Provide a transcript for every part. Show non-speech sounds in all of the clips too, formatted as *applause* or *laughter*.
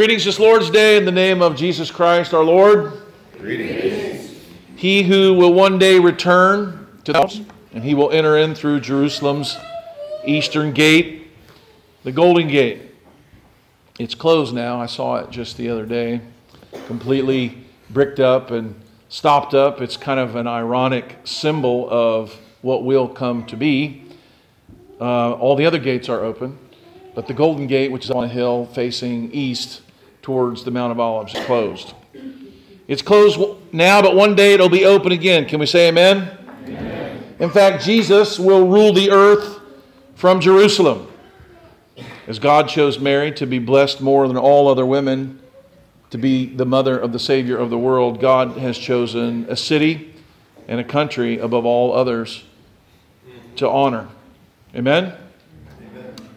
Greetings this Lord's Day in the name of Jesus Christ our Lord. Greetings. He who will one day return to the house, and he will enter in through Jerusalem's eastern gate, the Golden Gate. It's closed now. I saw it just the other day, completely bricked up and stopped up. It's kind of an ironic symbol of what will come to be. Uh, all the other gates are open, but the Golden Gate, which is on a hill facing east towards the Mount of Olives, closed. It's closed now, but one day it'll be open again. Can we say amen? amen? In fact, Jesus will rule the earth from Jerusalem. As God chose Mary to be blessed more than all other women, to be the mother of the Savior of the world, God has chosen a city and a country above all others to honor. Amen?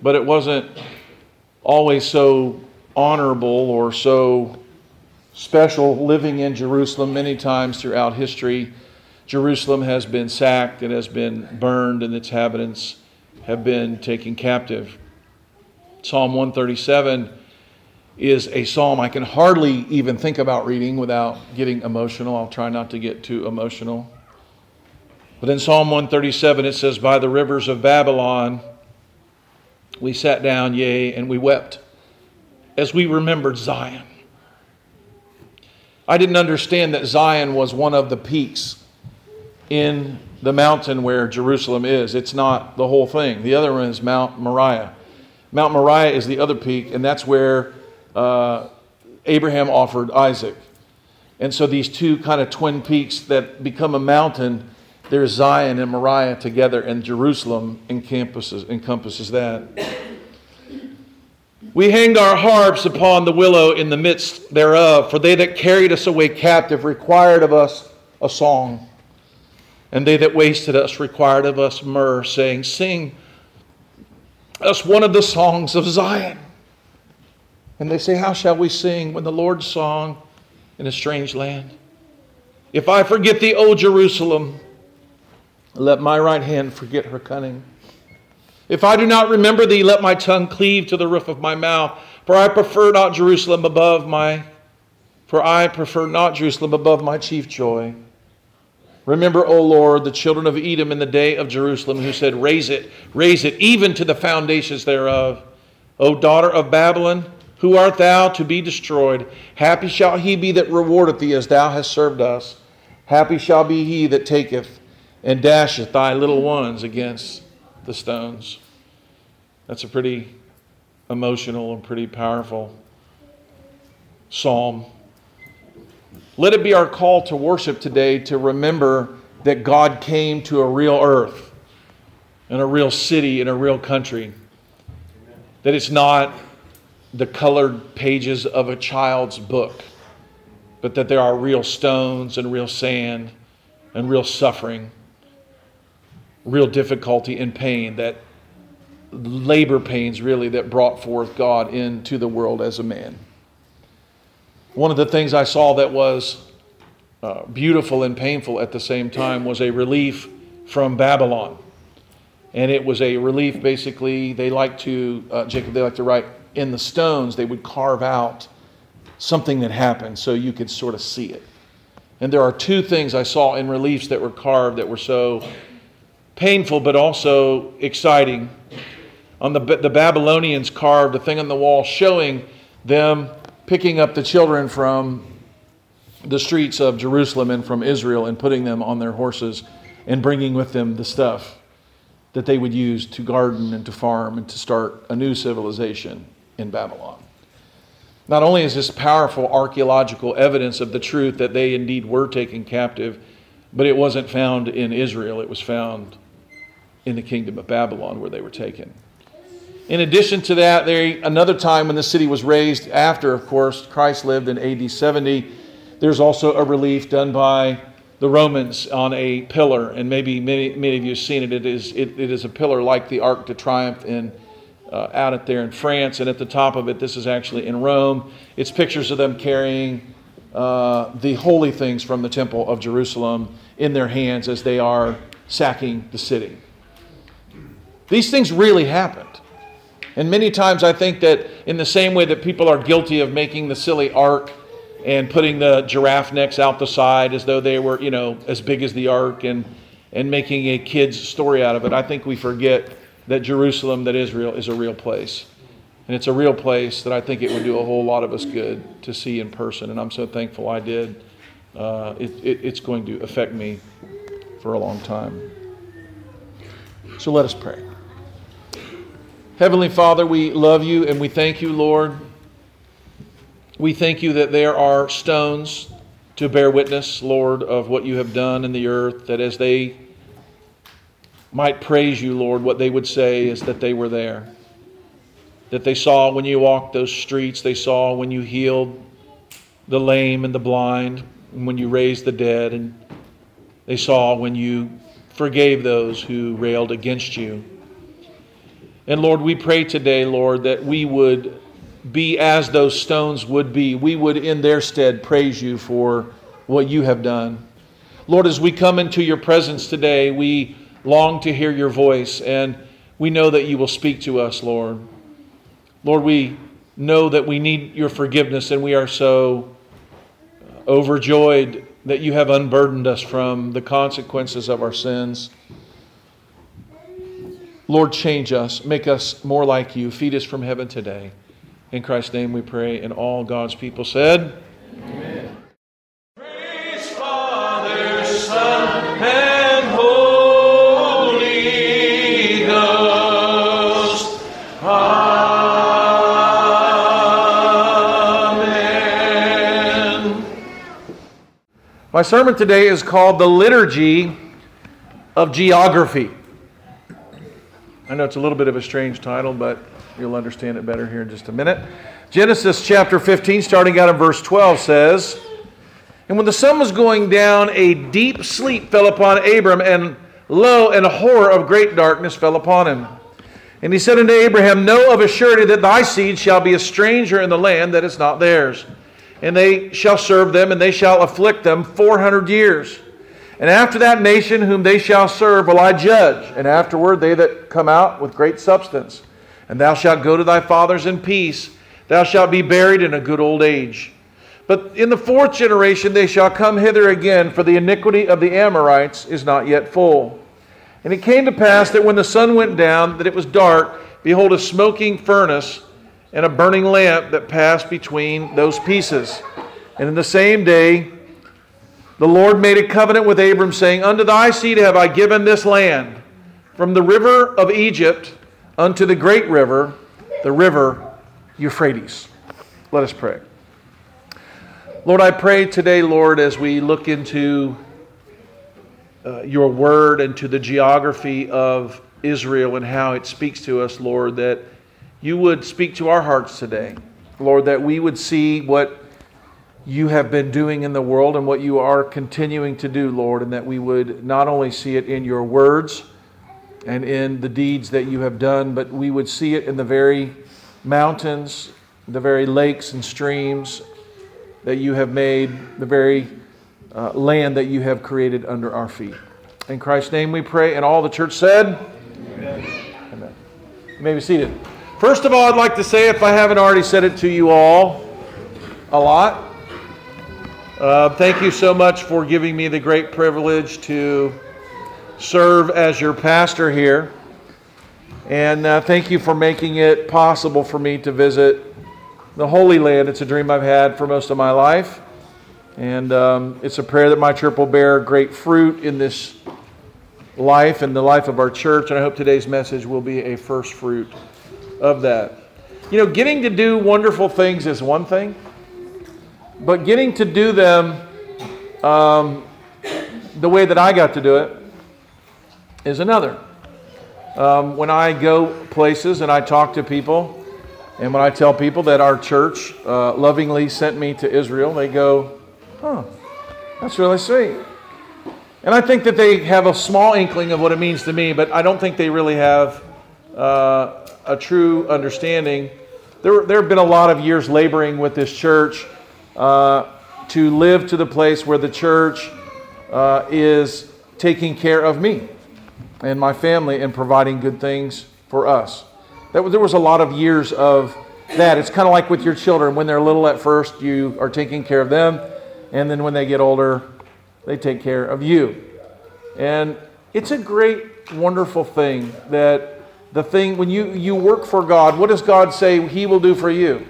But it wasn't always so honorable or so special living in Jerusalem. Many times throughout history, Jerusalem has been sacked, it has been burned, and its inhabitants have been taken captive. Psalm 137 is a psalm I can hardly even think about reading without getting emotional. I'll try not to get too emotional. But in Psalm 137, it says, By the rivers of Babylon, we sat down, yea, and we wept as we remembered Zion. I didn't understand that Zion was one of the peaks in the mountain where Jerusalem is. It's not the whole thing. The other one is Mount Moriah. Mount Moriah is the other peak, and that's where uh, Abraham offered Isaac. And so these two kind of twin peaks that become a mountain, there's Zion and Moriah together, and Jerusalem encompasses, encompasses that. We hang our harps upon the willow in the midst thereof, for they that carried us away captive required of us a song. And they that wasted us required of us myrrh, saying, Sing us one of the songs of Zion. And they say, How shall we sing when the Lord's song in a strange land? If I forget thee, O Jerusalem, let my right hand forget her cunning. If I do not remember thee, let my tongue cleave to the roof of my mouth. For I prefer not Jerusalem above my for I prefer not Jerusalem above my chief joy. Remember, O Lord, the children of Edom in the day of Jerusalem, who said, Raise it, raise it, even to the foundations thereof. O daughter of Babylon, who art thou to be destroyed? Happy shall he be that rewardeth thee as thou hast served us. Happy shall be he that taketh and dasheth thy little ones against the stones. That's a pretty emotional and pretty powerful psalm. Let it be our call to worship today to remember that God came to a real earth and a real city and a real country. That it's not the colored pages of a child's book, but that there are real stones and real sand and real suffering, real difficulty and pain that labor pains really that brought forth God into the world as a man. One of the things I saw that was uh, beautiful and painful at the same time was a relief from Babylon. And it was a relief basically, they like to, uh, Jacob, they like to write in the stones, they would carve out something that happened so you could sort of see it. And there are two things I saw in reliefs that were carved that were so painful but also exciting. On the, the Babylonians carved a thing on the wall showing them picking up the children from the streets of Jerusalem and from Israel and putting them on their horses and bringing with them the stuff that they would use to garden and to farm and to start a new civilization in Babylon. Not only is this powerful archaeological evidence of the truth that they indeed were taken captive, but it wasn't found in Israel, it was found in the kingdom of Babylon where they were taken. In addition to that, there another time when the city was razed after, of course, Christ lived in AD 70. There's also a relief done by the Romans on a pillar, and maybe many, many of you have seen it. It is, it, it is a pillar like the Arc de Triomphe in, uh, out at there in France, and at the top of it, this is actually in Rome. It's pictures of them carrying uh, the holy things from the Temple of Jerusalem in their hands as they are sacking the city. These things really happened. And many times I think that in the same way that people are guilty of making the silly ark and putting the giraffe necks out the side as though they were, you know, as big as the ark and, and making a kid's story out of it. I think we forget that Jerusalem, that Israel, is a real place. And it's a real place that I think it would do a whole lot of us good to see in person. And I'm so thankful I did. Uh, it, it, it's going to affect me for a long time. So let us pray. Heavenly Father, we love you and we thank you, Lord we thank you that there are stones to bear witness, Lord, of what you have done in the earth, that as they might praise you, Lord, what they would say is that they were there. That they saw when you walked those streets, they saw when you healed the lame and the blind, and when you raised the dead, and they saw when you forgave those who railed against you. And Lord, we pray today, Lord, that we would be as those stones would be. We would, in their stead, praise you for what you have done. Lord, as we come into your presence today, we long to hear your voice, and we know that you will speak to us, Lord. Lord, we know that we need your forgiveness, and we are so overjoyed that you have unburdened us from the consequences of our sins. Lord, change us, make us more like you, feed us from heaven today. In Christ's name we pray, and all God's people said, Amen. Praise Father, Son, and Holy Ghost. Amen. My sermon today is called The Liturgy of Geography. I know it's a little bit of a strange title, but You'll understand it better here in just a minute. Genesis chapter 15, starting out in verse 12, says, And when the sun was going down, a deep sleep fell upon Abram, and lo, and a horror of great darkness fell upon him. And he said unto Abraham, Know of a surety that thy seed shall be a stranger in the land that is not theirs. And they shall serve them, and they shall afflict them four hundred years. And after that nation whom they shall serve will I judge, and afterward they that come out with great substance. And thou shalt go to thy fathers in peace. Thou shalt be buried in a good old age. But in the fourth generation they shall come hither again, for the iniquity of the Amorites is not yet full. And it came to pass that when the sun went down, that it was dark, behold, a smoking furnace and a burning lamp that passed between those pieces. And in the same day, the Lord made a covenant with Abram, saying, Unto thy seed have I given this land, from the river of Egypt unto the great river, the river Euphrates. Let us pray. Lord, I pray today, Lord, as we look into uh, your word and to the geography of Israel and how it speaks to us, Lord, that you would speak to our hearts today. Lord, that we would see what you have been doing in the world and what you are continuing to do, Lord, and that we would not only see it in your words, and in the deeds that you have done, but we would see it in the very mountains, the very lakes and streams that you have made, the very uh, land that you have created under our feet. In Christ's name we pray, and all the church said, Amen. Amen. You may be seated. First of all, I'd like to say, if I haven't already said it to you all, a lot. Uh, thank you so much for giving me the great privilege to serve as your pastor here. And uh, thank you for making it possible for me to visit the Holy Land. It's a dream I've had for most of my life. And um, it's a prayer that my church will bear great fruit in this life and the life of our church. And I hope today's message will be a first fruit of that. You know, getting to do wonderful things is one thing, but getting to do them um, the way that I got to do it is another. Um, when I go places and I talk to people, and when I tell people that our church uh, lovingly sent me to Israel, they go, Oh, that's really sweet. And I think that they have a small inkling of what it means to me, but I don't think they really have uh, a true understanding. There, there have been a lot of years laboring with this church uh, to live to the place where the church uh, is taking care of me and my family and providing good things for us. That, there was a lot of years of that. It's kind of like with your children. When they're little at first, you are taking care of them and then when they get older, they take care of you. And it's a great, wonderful thing that the thing, when you, you work for God, what does God say He will do for you?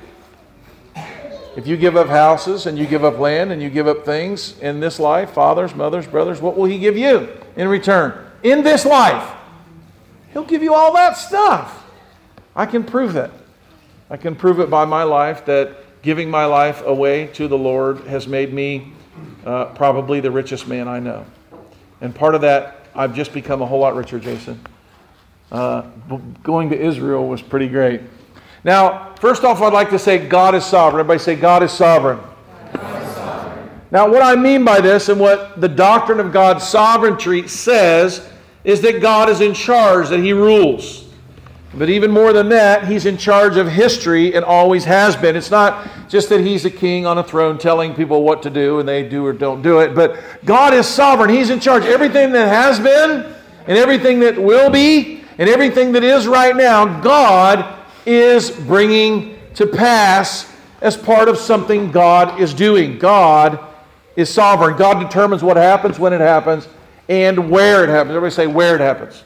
If you give up houses and you give up land and you give up things in this life, fathers, mothers, brothers, what will He give you in return? In this life, He'll give you all that stuff. I can prove it. I can prove it by my life that giving my life away to the Lord has made me uh, probably the richest man I know. And part of that, I've just become a whole lot richer, Jason. Uh, going to Israel was pretty great. Now, first off, I'd like to say God is sovereign. Everybody say, God is sovereign. God is sovereign. Now, what I mean by this and what the doctrine of God's sovereignty says is that God is in charge, that He rules. But even more than that, he's in charge of history and always has been. It's not just that he's a king on a throne telling people what to do and they do or don't do it, but God is sovereign. He's in charge. Everything that has been and everything that will be and everything that is right now, God is bringing to pass as part of something God is doing. God is sovereign. God determines what happens when it happens and where it happens. Everybody say where it happens.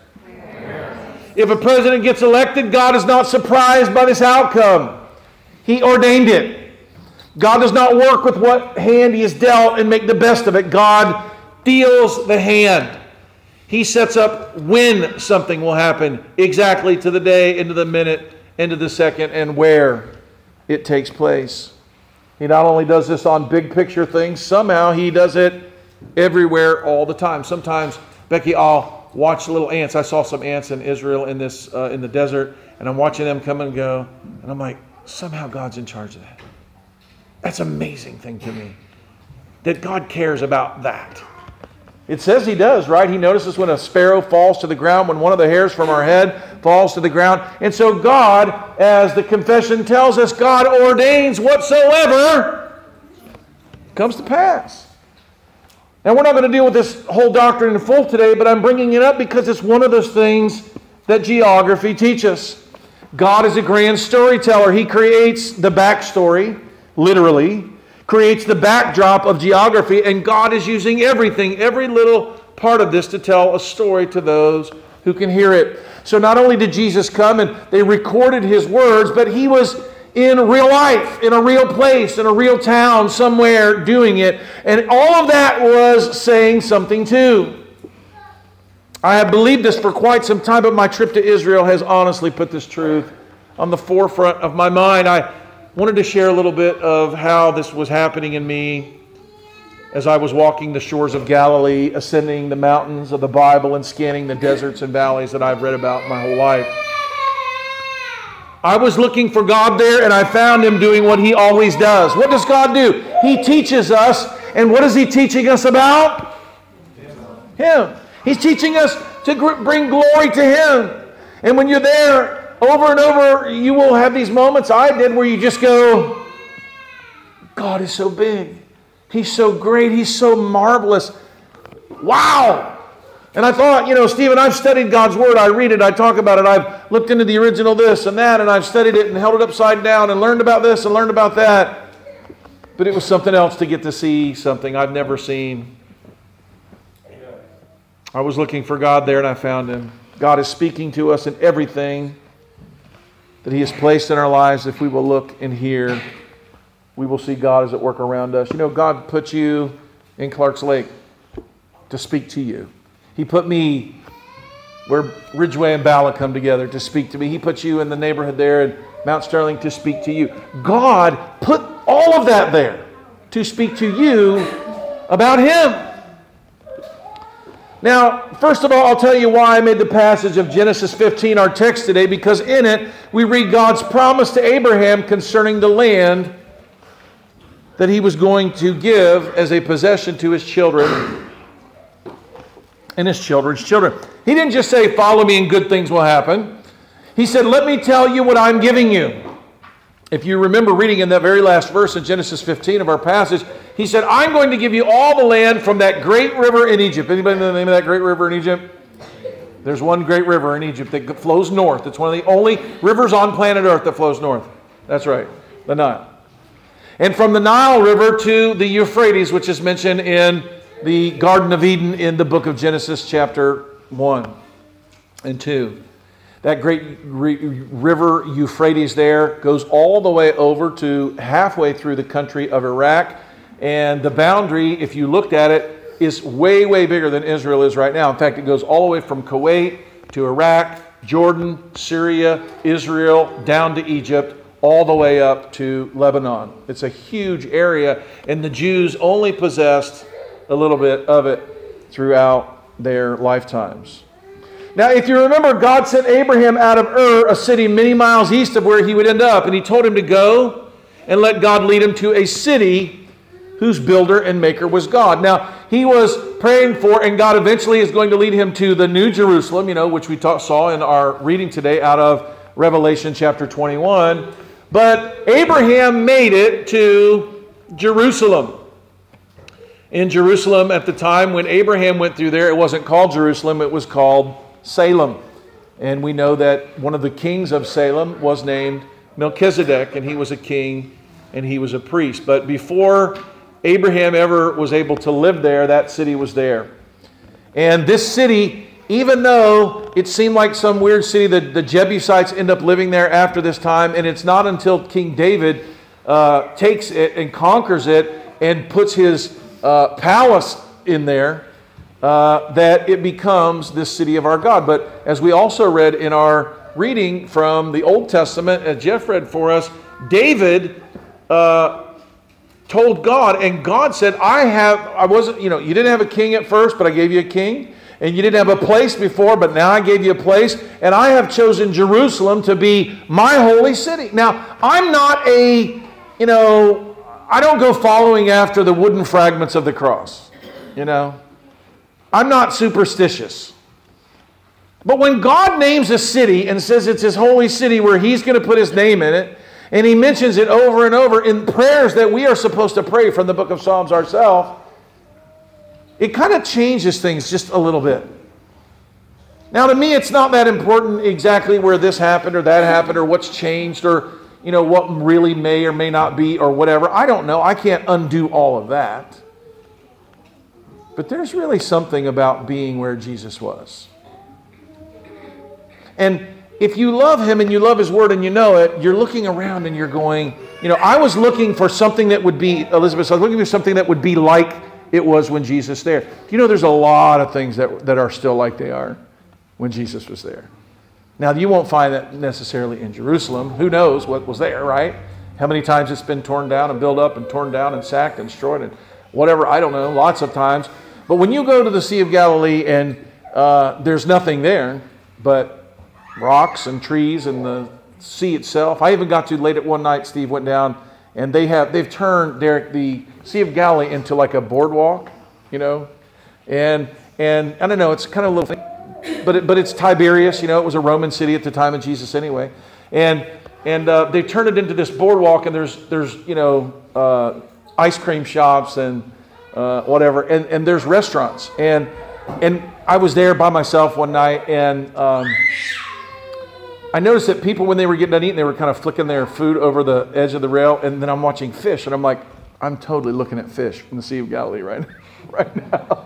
If a president gets elected, God is not surprised by this outcome. He ordained it. God does not work with what hand he is dealt and make the best of it. God deals the hand. He sets up when something will happen, exactly to the day, into the minute, into the second, and where it takes place. He not only does this on big picture things, somehow he does it everywhere all the time. Sometimes, Becky, I'll watch little ants. I saw some ants in Israel in this uh, in the desert, and I'm watching them come and go, and I'm like, somehow God's in charge of that. That's amazing thing to me. That God cares about that. It says He does, right? He notices when a sparrow falls to the ground, when one of the hairs from our head falls to the ground. And so, God, as the confession tells us, God ordains whatsoever comes to pass. Now, we're not going to deal with this whole doctrine in full today, but I'm bringing it up because it's one of those things that geography teaches. God is a grand storyteller. He creates the backstory, literally, creates the backdrop of geography, and God is using everything, every little part of this to tell a story to those who can hear it. So not only did Jesus come and they recorded his words, but he was in real life, in a real place, in a real town, somewhere doing it. And all of that was saying something too. I have believed this for quite some time, but my trip to Israel has honestly put this truth on the forefront of my mind. I wanted to share a little bit of how this was happening in me as I was walking the shores of Galilee, ascending the mountains of the Bible, and scanning the deserts and valleys that I've read about my whole life. I was looking for God there and I found him doing what he always does. What does God do? He teaches us. And what is he teaching us about? Him. He's teaching us to bring glory to him. And when you're there over and over, you will have these moments I did where you just go, God is so big. He's so great. He's so marvelous. Wow. And I thought, you know, Stephen, I've studied God's Word. I read it, I talk about it, I've looked into the original this and that, and I've studied it and held it upside down and learned about this and learned about that. But it was something else to get to see something I've never seen. I was looking for God there and I found him. God is speaking to us in everything that He has placed in our lives. If we will look and hear, we will see God is at work around us. You know, God put you in Clark's Lake to speak to you. He put me where Ridgeway and Bala come together to speak to me. He put you in the neighborhood there in Mount Sterling to speak to you. God put all of that there to speak to you about Him. Now, first of all, I'll tell you why I made the passage of Genesis 15 our text today, because in it we read God's promise to Abraham concerning the land that he was going to give as a possession to his children and his children's children. He didn't just say, Follow me and good things will happen. He said, Let me tell you what I'm giving you. If you remember reading in that very last verse in Genesis 15 of our passage, he said, I'm going to give you all the land from that great river in Egypt. Anybody know the name of that great river in Egypt? There's one great river in Egypt that flows north. It's one of the only rivers on planet Earth that flows north. That's right, the Nile. And from the Nile River to the Euphrates, which is mentioned in the Garden of Eden in the book of Genesis, chapter 1 and 2. That great river Euphrates there goes all the way over to halfway through the country of Iraq. And the boundary, if you looked at it, is way, way bigger than Israel is right now. In fact, it goes all the way from Kuwait to Iraq, Jordan, Syria, Israel, down to Egypt, all the way up to Lebanon. It's a huge area, and the Jews only possessed a little bit of it throughout their lifetimes. Now, if you remember, God sent Abraham out of Ur, a city many miles east of where he would end up, and he told him to go and let God lead him to a city whose builder and maker was God. Now, he was praying for, and God eventually is going to lead him to the New Jerusalem, you know, which we talk, saw in our reading today out of Revelation chapter 21. But Abraham made it to Jerusalem in Jerusalem at the time when Abraham went through there. It wasn't called Jerusalem, it was called Salem. And we know that one of the kings of Salem was named Melchizedek, and he was a king and he was a priest. But before Abraham ever was able to live there, that city was there. And this city, even though it seemed like some weird city, the, the Jebusites end up living there after this time, and it's not until King David uh, takes it and conquers it and puts his uh, palace in there uh, that it becomes this city of our God. But as we also read in our reading from the Old Testament, as Jeff read for us, David uh, told God, and God said, I have, I wasn't, you know, you didn't have a king at first, but I gave you a king. And you didn't have a place before, but now I gave you a place. And I have chosen Jerusalem to be my holy city. Now, I'm not a, you know, I don't go following after the wooden fragments of the cross, you know. I'm not superstitious. But when God names a city and says it's his holy city where he's going to put his name in it, and he mentions it over and over in prayers that we are supposed to pray from the book of Psalms ourselves, it kind of changes things just a little bit. Now, to me, it's not that important exactly where this happened or that happened or what's changed or you know what really may or may not be or whatever. I don't know. I can't undo all of that. But there's really something about being where Jesus was. And if you love him and you love his word and you know it, you're looking around and you're going, you know, I was looking for something that would be, Elizabeth, I was looking for something that would be like it was when Jesus there. Do you know, there's a lot of things that, that are still like they are when Jesus was there. Now, you won't find that necessarily in Jerusalem. Who knows what was there, right? How many times it's been torn down and built up and torn down and sacked and destroyed and whatever, I don't know, lots of times. But when you go to the Sea of Galilee and uh, there's nothing there but rocks and trees and the sea itself. I even got to late at one night. Steve went down, and they have they've turned the Sea of Galilee into like a boardwalk, you know, and and I don't know. It's kind of a little thing, but it, but it's Tiberias. You know, it was a Roman city at the time of Jesus anyway, and and uh, they turned it into this boardwalk, and there's there's you know uh, ice cream shops and uh, whatever. And, and there's restaurants. And, and I was there by myself one night, and um, I noticed that people, when they were getting done eating, they were kind of flicking their food over the edge of the rail. And then I'm watching fish, and I'm like, I'm totally looking at fish from the Sea of Galilee right, *laughs* right now.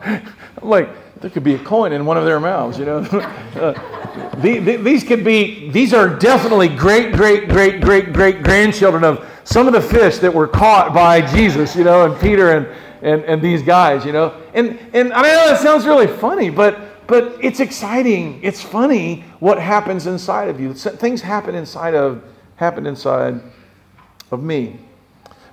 I'm like, there could be a coin in one of their mouths, you know. *laughs* uh, the, the, these could be, these are definitely great, great, great, great, great grandchildren of some of the fish that were caught by Jesus, you know, and Peter and, and, and these guys, you know. And, and I know that sounds really funny, but, but it's exciting. It's funny what happens inside of you. Things happen inside of, happen inside of me.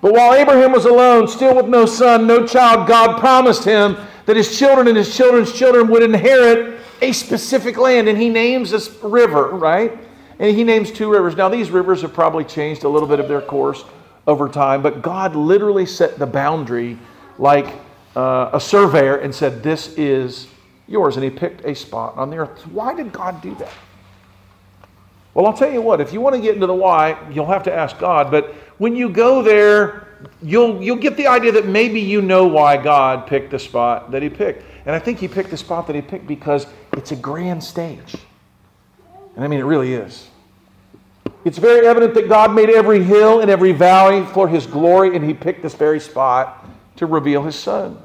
But while Abraham was alone, still with no son, no child, God promised him that his children and his children's children would inherit a specific land. And he names this river, right? And he names two rivers. Now, these rivers have probably changed a little bit of their course over time, but God literally set the boundary like uh, a surveyor and said, This is yours. And he picked a spot on the earth. Why did God do that? Well, I'll tell you what, if you want to get into the why, you'll have to ask God. But when you go there, you'll, you'll get the idea that maybe you know why God picked the spot that He picked. And I think He picked the spot that He picked because it's a grand stage. And I mean, it really is. It's very evident that God made every hill and every valley for His glory, and He picked this very spot to reveal His Son.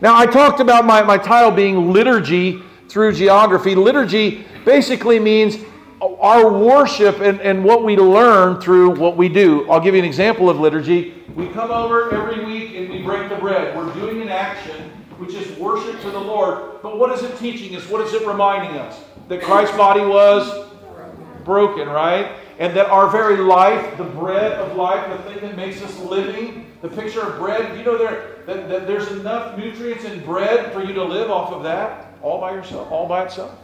Now, I talked about my, my title being Liturgy through Geography. Liturgy basically means our worship and, and what we learn through what we do. I'll give you an example of liturgy. We come over every week and we break the bread. We're doing an action which is worship to the Lord. But what is it teaching us? What is it reminding us? That Christ's body was broken, right? And that our very life, the bread of life, the thing that makes us living, the picture of bread, you know there that, that there's enough nutrients in bread for you to live off of that all by yourself, all by itself?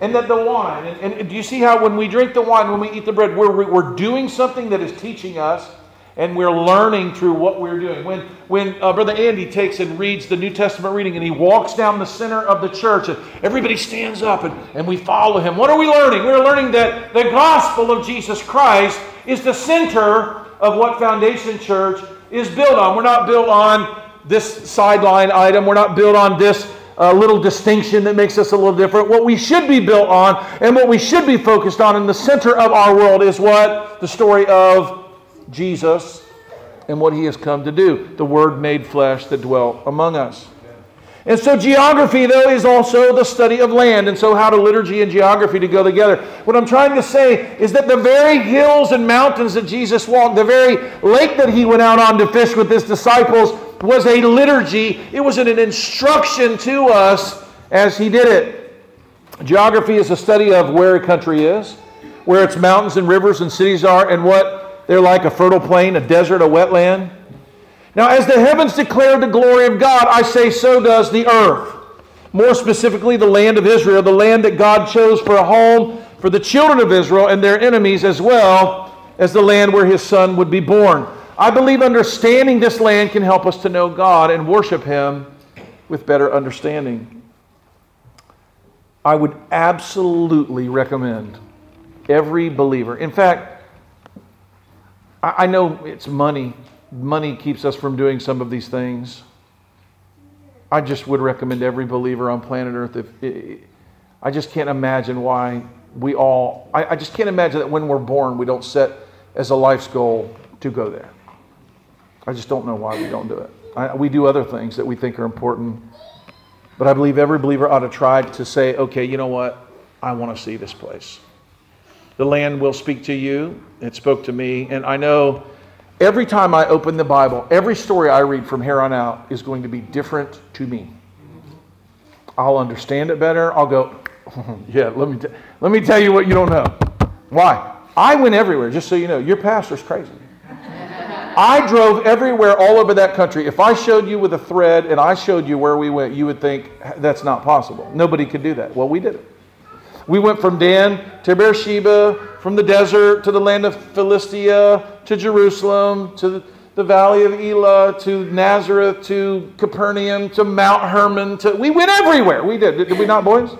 and that the wine, and, and, do you see how when we drink the wine, when we eat the bread, we're, we're doing something that is teaching us and we're learning through what we're doing. When, when uh, Brother Andy takes and reads the New Testament reading and he walks down the center of the church, and everybody stands up and, and we follow him. What are we learning? We're learning that the gospel of Jesus Christ is the center of what Foundation Church is built on. We're not built on this sideline item, we're not built on this a little distinction that makes us a little different. What we should be built on and what we should be focused on in the center of our world is what? The story of Jesus and what he has come to do. The Word made flesh that dwelt among us. And so, geography, though, is also the study of land. And so, how do liturgy and geography to go together? What I'm trying to say is that the very hills and mountains that Jesus walked, the very lake that he went out on to fish with his disciples, was a liturgy, it was an instruction to us as he did it. Geography is a study of where a country is, where its mountains and rivers and cities are, and what they're like a fertile plain, a desert, a wetland. Now, as the heavens declare the glory of God, I say so does the earth. More specifically, the land of Israel, the land that God chose for a home for the children of Israel and their enemies, as well as the land where his son would be born. I believe understanding this land can help us to know God and worship Him with better understanding. I would absolutely recommend every believer. In fact, I know it's money. Money keeps us from doing some of these things. I just would recommend every believer on planet Earth. If I just can't imagine why we all. I, I just can't imagine that when we're born, we don't set as a life's goal to go there. I just don't know why we don't do it. I, we do other things that we think are important. But I believe every believer ought to try to say, okay, you know what? I want to see this place. The land will speak to you. It spoke to me. And I know every time I open the Bible, every story I read from here on out is going to be different to me. I'll understand it better. I'll go, *laughs* yeah, let me, t- let me tell you what you don't know. Why? I went everywhere, just so you know. Your pastor's crazy. *laughs* I drove everywhere all over that country. If I showed you with a thread and I showed you where we went, you would think that's not possible. Nobody could do that. Well, we did it. We went from Dan to Beersheba, from the desert to the land of Philistia, to Jerusalem, to the valley of Elah, to Nazareth, to Capernaum, to Mount Hermon. To, we went everywhere. We did. Did we not, boys?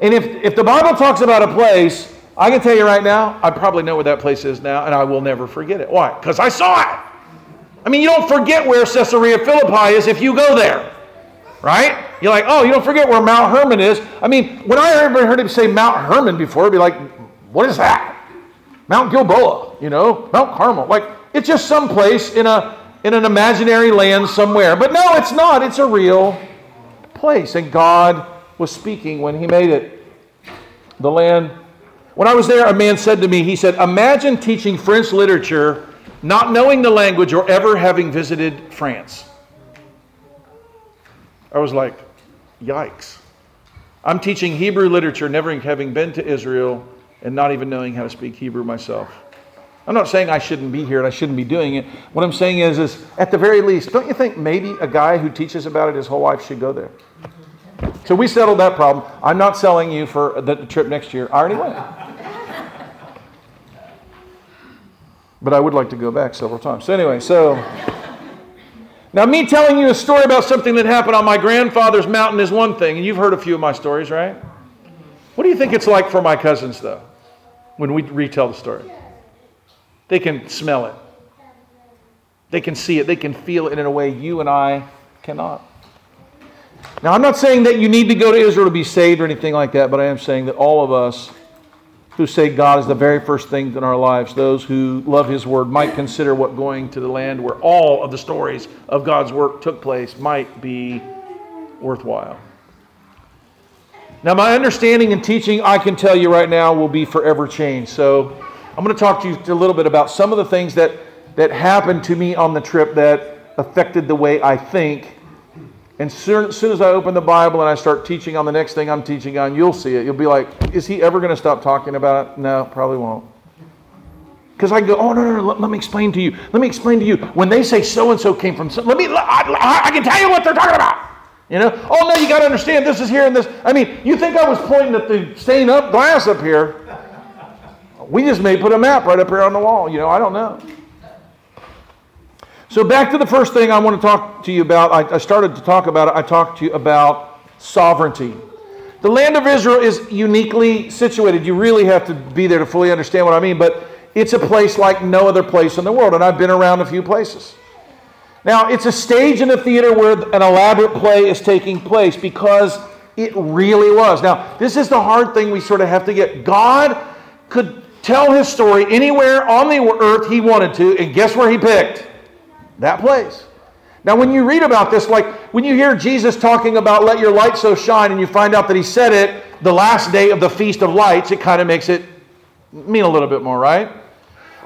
And if, if the Bible talks about a place I can tell you right now, I probably know where that place is now, and I will never forget it. Why? Because I saw it. I mean, you don't forget where Caesarea Philippi is if you go there, right? You're like, oh, you don't forget where Mount Hermon is. I mean, when I ever heard him say Mount Hermon before, I'd be like, what is that? Mount Gilboa, you know, Mount Carmel. Like, It's just some place in, a, in an imaginary land somewhere. But no, it's not. It's a real place. And God was speaking when He made it. The land. When I was there, a man said to me, he said, Imagine teaching French literature not knowing the language or ever having visited France. I was like, yikes. I'm teaching Hebrew literature, never having been to Israel and not even knowing how to speak Hebrew myself. I'm not saying I shouldn't be here and I shouldn't be doing it. What I'm saying is, is at the very least, don't you think maybe a guy who teaches about it his whole life should go there? So we settled that problem. I'm not selling you for the trip next year. I already went. But I would like to go back several times. So anyway, so now, me telling you a story about something that happened on my grandfather's mountain is one thing, and you've heard a few of my stories, right? What do you think it's like for my cousins, though, when we retell the story? They can smell it, they can see it, they can feel it in a way you and I cannot. Now, I'm not saying that you need to go to Israel to be saved or anything like that, but I am saying that all of us who say God is the very first thing in our lives, those who love His Word, might consider what going to the land where all of the stories of God's work took place might be worthwhile. Now, my understanding and teaching, I can tell you right now, will be forever changed. So, I'm going to talk to you a little bit about some of the things that, that happened to me on the trip that affected the way I think and soon, as soon as I open the Bible and I start teaching on the next thing I'm teaching on, you'll see it. You'll be like, is he ever going to stop talking about it? No, probably won't. Because I go, oh, no, no, no, let, let, me explain to you. Let me explain to you. When they say so and so came from, so, let me, I, I, can tell you what they're talking about. You know? Oh, no, you got to understand this is here and this. I mean, you think I was pointing at the stained up glass up here? We just may put a map right up here on the wall. You know, I don't know. So, back to the first thing I want to talk to you about. I, I started to talk about it. I talked to you about sovereignty. The land of Israel is uniquely situated. You really have to be there to fully understand what I mean, but it's a place like no other place in the world, and I've been around a few places. Now, it's a stage in a theater where an elaborate play is taking place because it really was. Now, this is the hard thing we sort of have to get. God could tell his story anywhere on the earth he wanted to, and guess where he picked? That place. Now, when you read about this, like when you hear Jesus talking about let your light so shine, and you find out that he said it the last day of the Feast of Lights, it kind of makes it mean a little bit more, right?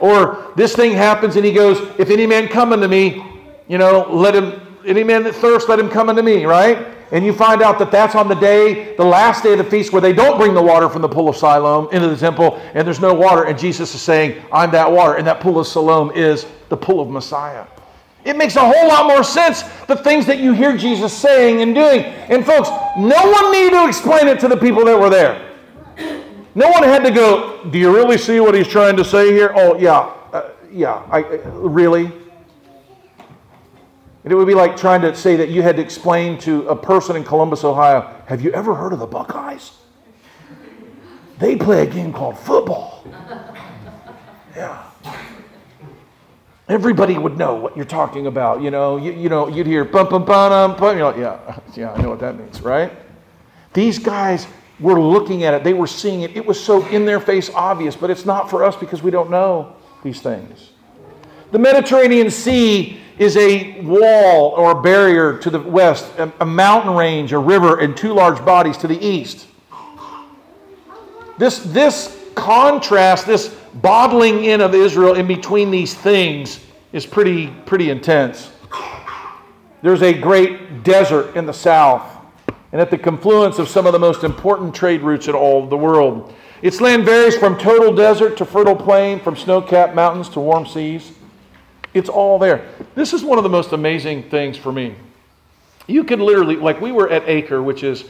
Or this thing happens and he goes, If any man come unto me, you know, let him, any man that thirsts, let him come unto me, right? And you find out that that's on the day, the last day of the feast, where they don't bring the water from the pool of Siloam into the temple, and there's no water. And Jesus is saying, I'm that water. And that pool of Siloam is the pool of Messiah. It makes a whole lot more sense the things that you hear Jesus saying and doing. And folks, no one needed to explain it to the people that were there. No one had to go, Do you really see what he's trying to say here? Oh, yeah, uh, yeah, I, uh, really? And it would be like trying to say that you had to explain to a person in Columbus, Ohio, Have you ever heard of the Buckeyes? They play a game called football. *laughs* Yeah everybody would know what you're talking about. You know, you, you know, you'd hear bum bum bum bum. You're like, yeah, *laughs* yeah, I know what that means, right? These guys were looking at it. They were seeing it. It was so in their face obvious, but it's not for us because we don't know these things. The Mediterranean Sea is a wall or a barrier to the west, a, a mountain range, a river, and two large bodies to the east. This, this contrast, this bottling in of Israel in between these things is pretty, pretty intense. There's a great desert in the south, and at the confluence of some of the most important trade routes in all the world. Its land varies from total desert to fertile plain, from snow capped mountains to warm seas. It's all there. This is one of the most amazing things for me. You could literally, like, we were at Acre, which is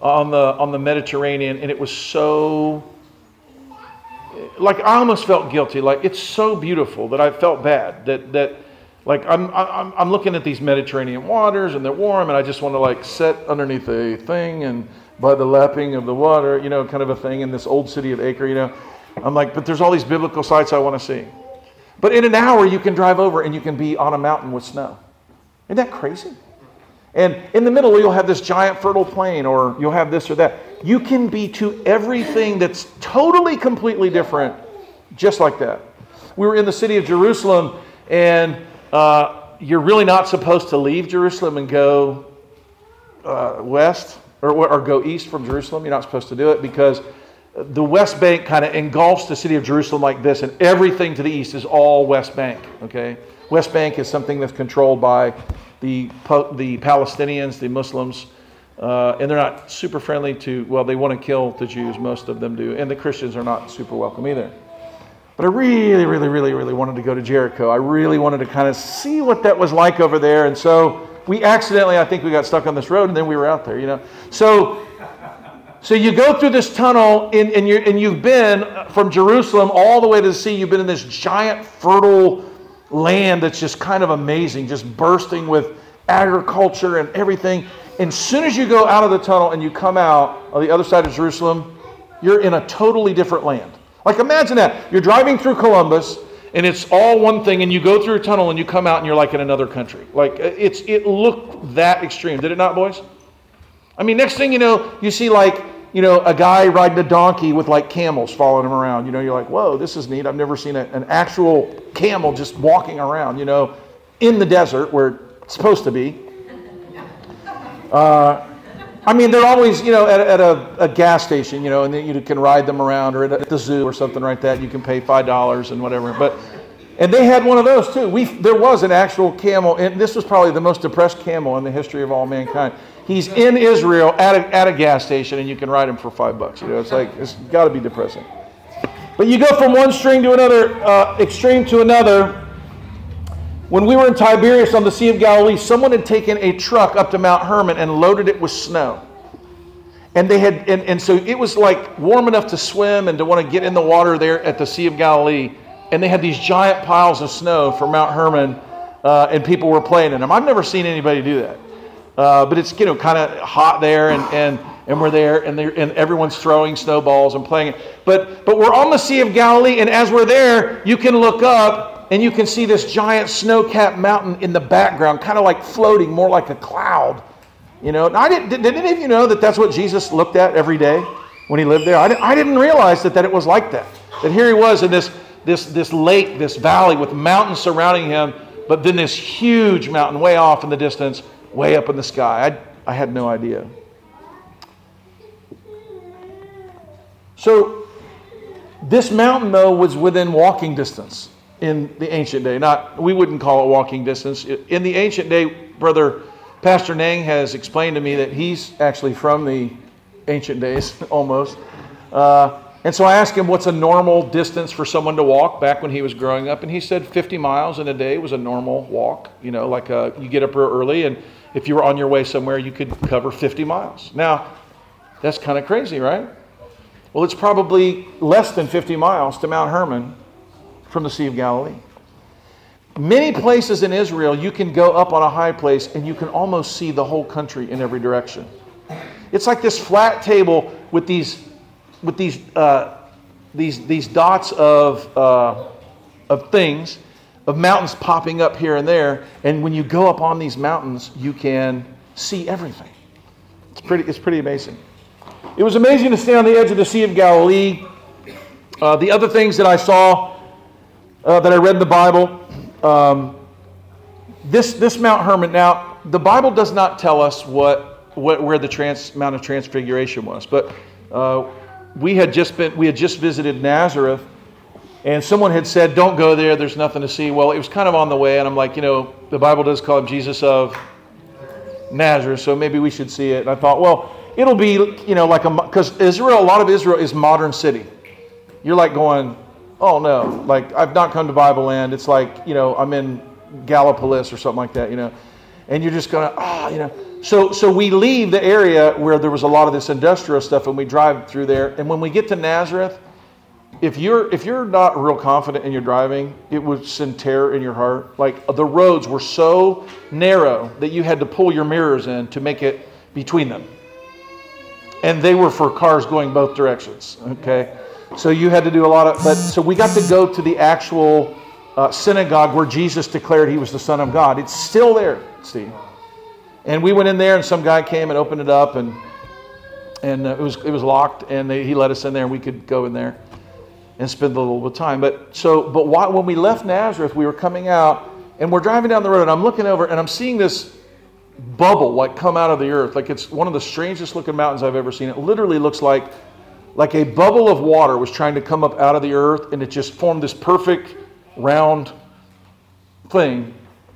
on the, on the Mediterranean, and it was so like I almost felt guilty. Like it's so beautiful that I felt bad that that like I'm I'm I'm looking at these Mediterranean waters and they're warm and I just want to like sit underneath a thing and by the lapping of the water, you know, kind of a thing in this old city of Acre, you know. I'm like, but there's all these biblical sites I want to see. But in an hour you can drive over and you can be on a mountain with snow. Isn't that crazy? And in the middle, you'll have this giant fertile plain, or you'll have this or that. You can be to everything that's totally, completely different, just like that. We were in the city of Jerusalem, And uh, you're really not supposed to leave Jerusalem and go uh, west or, or go east from Jerusalem. You're not supposed to do it because the West Bank kind of engulfs the city of Jerusalem like this, and everything to the east is all West Bank. Okay, West Bank is something that's controlled by the the Palestinians, the Muslims, uh, and they're not super friendly to. Well, they want to kill the Jews. Most of them do, and the Christians are not super welcome either. But I really, really, really, really wanted to go to Jericho. I really wanted to kind of see what that was like over there, and so we accidentally, I think, we got stuck on this road, and then we were out there. You know, so so you go through this tunnel, and, and, you and you've been from Jerusalem all the way to the sea. You've been in this giant, fertile land that's just kind of amazing, just bursting with agriculture and everything. And as soon as you go out of the tunnel and you come out on the other side of Jerusalem, you're in a totally different land. Like imagine that. You're driving through Columbus and it's all one thing and you go through a tunnel and you come out and you're like in another country. Like it's it looked that extreme. Did it not, boys? I mean, next thing you know, you see like you know, a guy riding a donkey with like camels following him around. You know, you're like, whoa, this is neat. I've never seen a, an actual camel just walking around, you know, in the desert where it's supposed to be. Uh, I mean, they're always, you know, at, at a, a, gas station, you know, and you can ride them around or at, at the zoo or something like that. You can pay $5 and whatever. But, and they had one of those too. We, there was an actual camel, and this was probably the most depressed camel in the history of all mankind he's in Israel at a, at a gas station and you can ride him for five bucks. You know, it's like, it's got to be depressing. But you go from one string to another, uh, extreme to another. When we were in Tiberias on the Sea of Galilee, someone had taken a truck up to Mount Hermon and loaded it with snow. And they had, and, and so it was like warm enough to swim and to want to get in the water there at the Sea of Galilee. And they had these giant piles of snow for Mount Hermon, uh, and people were playing in them. I've never seen anybody do that. Uh, but it's you know kind of hot there, and, and and we're there, and, and everyone's throwing snowballs and playing it. But but we're on the Sea of Galilee, and as we're there, you can look up and you can see this giant snow-capped mountain in the background, kind of like floating, more like a cloud. You know, and I didn't, did, did any of you know that that's what Jesus looked at every day when he lived there? I, didn't, I didn't realize that, that it was like that. That here he was in this, this, this lake, this valley with mountains surrounding him, but then this huge mountain way off in the distance way up in the sky. I, I had no idea. So, this mountain, though, was within walking distance in the ancient day. Not, we wouldn't call it walking distance. In the ancient day, Brother Pastor Nang has explained to me that he's actually from the ancient days *laughs* almost. Uh, and so I asked him what's a normal distance for someone to walk back when he was growing up, and he said 50 miles in a day was a normal walk. You know, like uh, you get up real early and if you were on your way somewhere, you could cover 50 miles. Now, that's kind of crazy, right? Well, it's probably less than 50 miles to Mount Hermon from the Sea of Galilee. Many places in Israel, you can go up on a high place and you can almost see the whole country in every direction. It's like this flat table with these, with these, uh, these, these dots of, uh, of things of mountains popping up here and there. And when you go up on these mountains, you can see everything. It's pretty, it's pretty amazing. It was amazing to stay on the edge of the Sea of Galilee. Uh, the other things that I saw uh, that I read in the Bible, um, this, this Mount Hermon, now, the Bible does not tell us what, what where the trans, Mount of Transfiguration was, but uh, we had just been we had just visited Nazareth and someone had said, Don't go there, there's nothing to see. Well, it was kind of on the way, and I'm like, You know, the Bible does call him Jesus of Nazareth, so maybe we should see it. And I thought, Well, it'll be, you know, like a, because Israel, a lot of Israel is modern city. You're like going, Oh no, like I've not come to Bible land. It's like, you know, I'm in Gallipolis or something like that, you know. And you're just gonna, Ah, oh, you know. So, so we leave the area where there was a lot of this industrial stuff and we drive through there. And when we get to Nazareth, if you're if you're not real confident in your driving, it would send terror in your heart. Like the roads were so narrow that you had to pull your mirrors in to make it between them. And they were for cars going both directions. Okay, so you had to do a lot of. But so we got to go to the actual uh, synagogue where Jesus declared he was the Son of God. It's still there, Steve. And we went in there, and some guy came and opened it up, and and uh, it was it was locked, and they, he let us in there, and we could go in there. and spend a little bit of time. But so, but why, when we left Nazareth, we were coming out and we're driving down the road, and I'm looking over and I'm seeing this bubble like come out of the earth. Like it's one of the strangest looking mountains I've ever seen. It literally looks like like a bubble of water was trying to come up out of the earth, and it just formed this perfect round thing.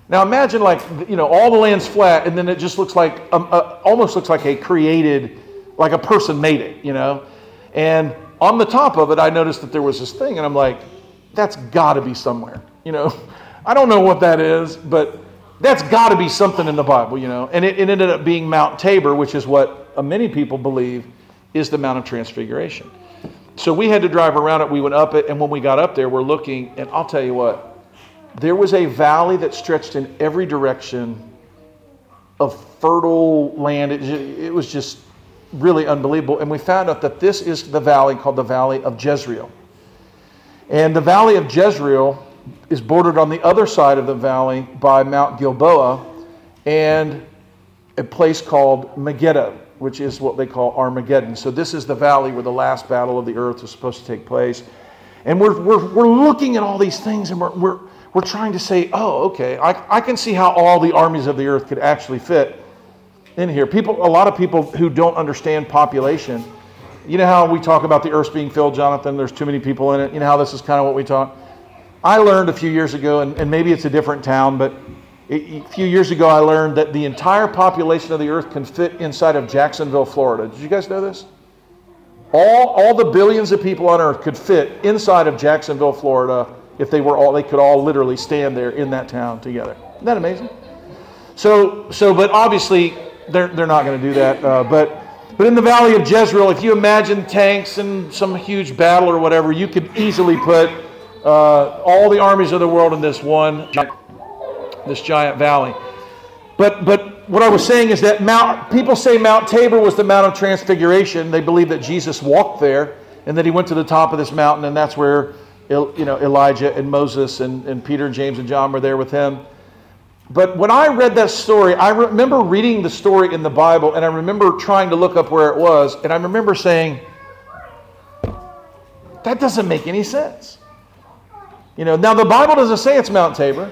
Now imagine like you know all the land's flat, and then it just looks like um, uh, almost looks like a created, like a person made it, you know. And on the top of it, I noticed that there was this thing, and I'm like, that's got to be somewhere, you know. *laughs* I don't know what that is, but that's got to be something in the Bible, you know. And it, it ended up being Mount Tabor, which is what many people believe is the Mount of Transfiguration. So we had to drive around it. We went up it, and when we got up there, we're looking, and I'll tell you what, there was a valley that stretched in every direction of fertile land. It, it was just really unbelievable. And we found out that this is the valley called the Valley of Jezreel. And the Valley of Jezreel is bordered on the other side of the valley by Mount Gilboa and a place called Megiddo, which is what they call Armageddon. So this is the valley where the last battle of the earth is supposed to take place. And we're, we're, we're looking at all these things and we're, we're, we're trying to say, oh, okay, I, I can see how all the armies of the earth could actually fit in here. People, a lot of people who don't understand population, you know how we talk about the earth being filled, Jonathan? There's too many people in it. You know how this is kind of what we talk? I learned a few years ago, and, and maybe it's a different town, but a few years ago I learned that the entire population of the earth can fit inside of Jacksonville, Florida. Did you guys know this? All, all the billions of people on earth could fit inside of Jacksonville, Florida, if they were all, they could all literally stand there in that town together. Isn't that amazing? So, so but obviously they're, they're not going to do that. Uh, but, but in the valley of Jezreel, if you imagine tanks and some huge battle or whatever, you could easily put uh, all the armies of the world in this one, this giant valley. But, but what I was saying is that Mount, people say Mount Tabor was the Mount of Transfiguration. They believe that Jesus walked there and that he went to the top of this mountain, and that's where you know, Elijah and Moses and, and Peter and James and John were there with him. But when I read that story, I remember reading the story in the Bible, and I remember trying to look up where it was, and I remember saying, that doesn't make any sense. You know, now the Bible doesn't say it's Mount Tabor.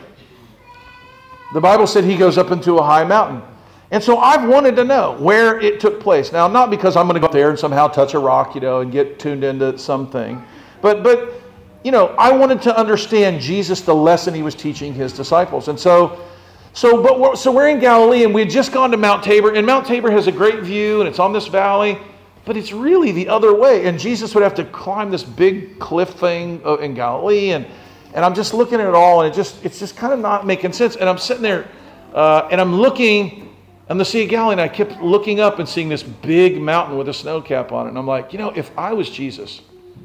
The Bible said he goes up into a high mountain. And so I've wanted to know where it took place. Now, not because I'm going to go up there and somehow touch a rock, you know, and get tuned into something, but but you know, I wanted to understand Jesus, the lesson he was teaching his disciples. And so, so but we're, so we're in Galilee, and we had just gone to Mount Tabor, and Mount Tabor has a great view, and it's on this valley, but it's really the other way. And Jesus would have to climb this big cliff thing uh, in Galilee, and and I'm just looking at it all, and it just it's just kind of not making sense. And I'm sitting there, uh, and I'm looking on the Sea of Galilee, and I kept looking up and seeing this big mountain with a snow cap on it. And I'm like, you know, if I was Jesus,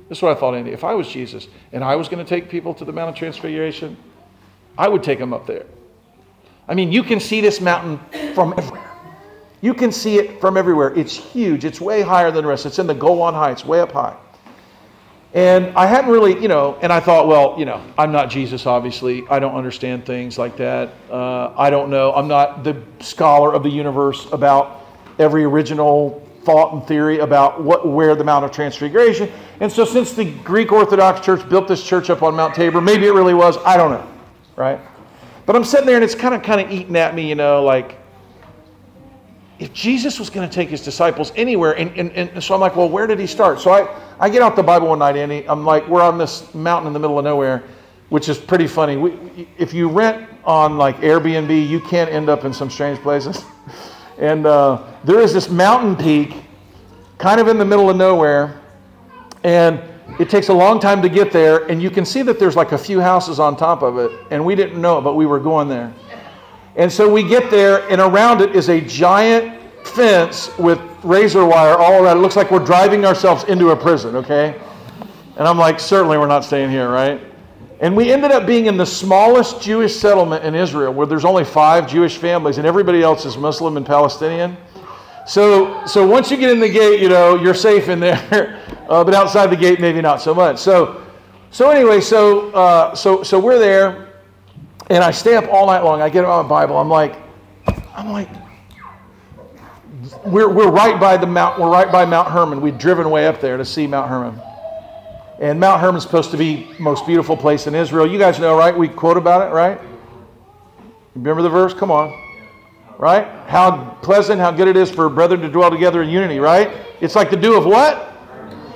this is what I thought, Andy. If I was Jesus and I was going to take people to the Mount of Transfiguration, I would take them up there. I mean, you can see this mountain from everywhere. You can see it from everywhere. It's huge. It's way higher than the rest. It's in the Golan Heights, way up high. And I hadn't really, you know, and I thought, well, you know, I'm not Jesus, obviously. I don't understand things like that. Uh, I don't know. I'm not the scholar of the universe about every original thought and theory about what, where the Mount of Transfiguration. And so, since the Greek Orthodox Church built this church up on Mount Tabor, maybe it really was. I don't know, right? But I'm sitting there and it's kind of kind of eating at me, you know, like if Jesus was going to take his disciples anywhere, and, and, and so I'm like, well, where did he start? So I, I get out the Bible one night, Andy. I'm like, we're on this mountain in the middle of nowhere, which is pretty funny. We, if you rent on like Airbnb, you can't end up in some strange places. *laughs* and uh, there is this mountain peak kind of in the middle of nowhere, and it takes a long time to get there, and you can see that there's like a few houses on top of it, and we didn't know it, but we were going there. And so we get there, and around it is a giant fence with razor wire all around. It looks like we're driving ourselves into a prison, okay? And I'm like, certainly we're not staying here, right? And we ended up being in the smallest Jewish settlement in Israel where there's only five Jewish families and everybody else is Muslim and Palestinian. So, so once you get in the gate, you know, you're safe in there. *laughs* Uh, but outside the gate, maybe not so much. So, so anyway, so, uh, so, so we're there and I stay up all night long. I get out my Bible. I'm like, I'm like, we're, we're right by the mount. We're right by Mount Hermon. We'd driven way up there to see Mount Hermon. And Mount Hermon's supposed to be most beautiful place in Israel. You guys know, right? We quote about it, right? Remember the verse? Come on. Right? How pleasant, how good it is for brethren to dwell together in unity, right? It's like the dew of what?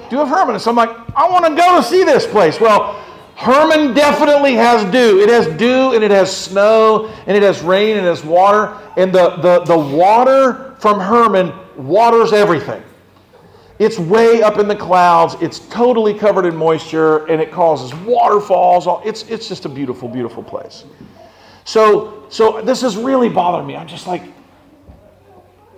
Dew of Hermon. So I'm like, I want to go to see this place. Well, Hermon definitely has dew. It has dew and it has snow and it has rain and it has water. And the, the, the water from Hermon waters everything. It's way up in the clouds. It's totally covered in moisture and it causes waterfalls. It's, it's just a beautiful, beautiful place. So, so this is really bothering me. I'm just like,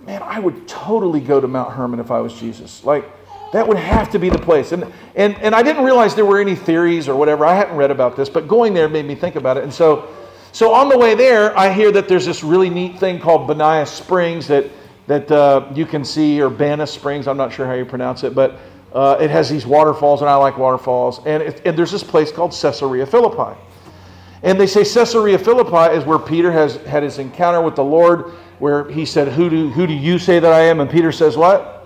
man, I would totally go to Mount Hermon if I was Jesus. Like, that would have to be the place. And, and, and I didn't realize there were any theories or whatever. I hadn't read about this, but going there made me think about it. And so, so on the way there, I hear that there's this really neat thing called Benaiah Springs that, that uh, you can see, or Bana Springs. I'm not sure how you pronounce it, but uh, it has these waterfalls, and I like waterfalls. And, it, and there's this place called Caesarea Philippi. And they say Caesarea Philippi is where Peter has had his encounter with the Lord, where he said, Who do, who do you say that I am? And Peter says, What?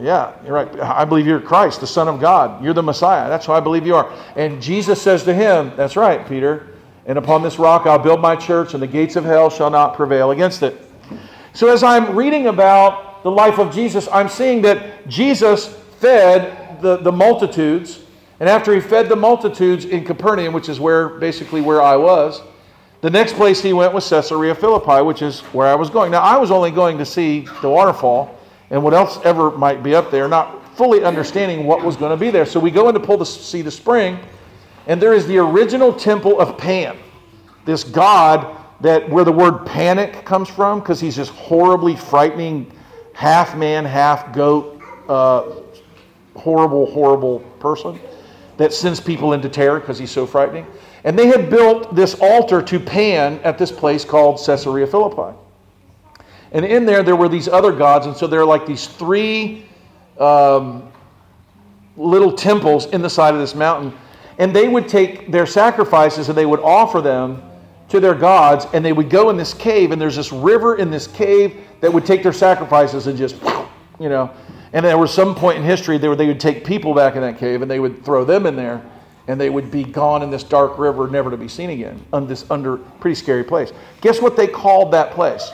Yeah, you're right. I believe you're Christ, the Son of God. You're the Messiah. That's who I believe you are. And Jesus says to him, That's right, Peter. And upon this rock I'll build my church, and the gates of hell shall not prevail against it. So as I'm reading about the life of Jesus, I'm seeing that Jesus fed the, the multitudes. And after he fed the multitudes in Capernaum, which is where basically where I was, the next place he went was Caesarea Philippi, which is where I was going. Now, I was only going to see the waterfall and what else ever might be up there, not fully understanding what was going to be there. So we go in to pull the, see the spring, and there is the original temple of Pan, this god that where the word panic comes from, because he's this horribly frightening, half man, half goat, uh, horrible, horrible person that sends people into terror because he's so frightening. And they had built this altar to Pan at this place called Caesarea Philippi. And in there, there were these other gods. And so there are like these three um, little temples in the side of this mountain. And they would take their sacrifices and they would offer them to their gods. And they would go in this cave. And there's this river in this cave that would take their sacrifices and just, *sniffs* you know. And there was some point in history where they would take people back in that cave and they would throw them in there. And they would be gone in this dark river, never to be seen again, on this under pretty scary place. Guess what they called that place?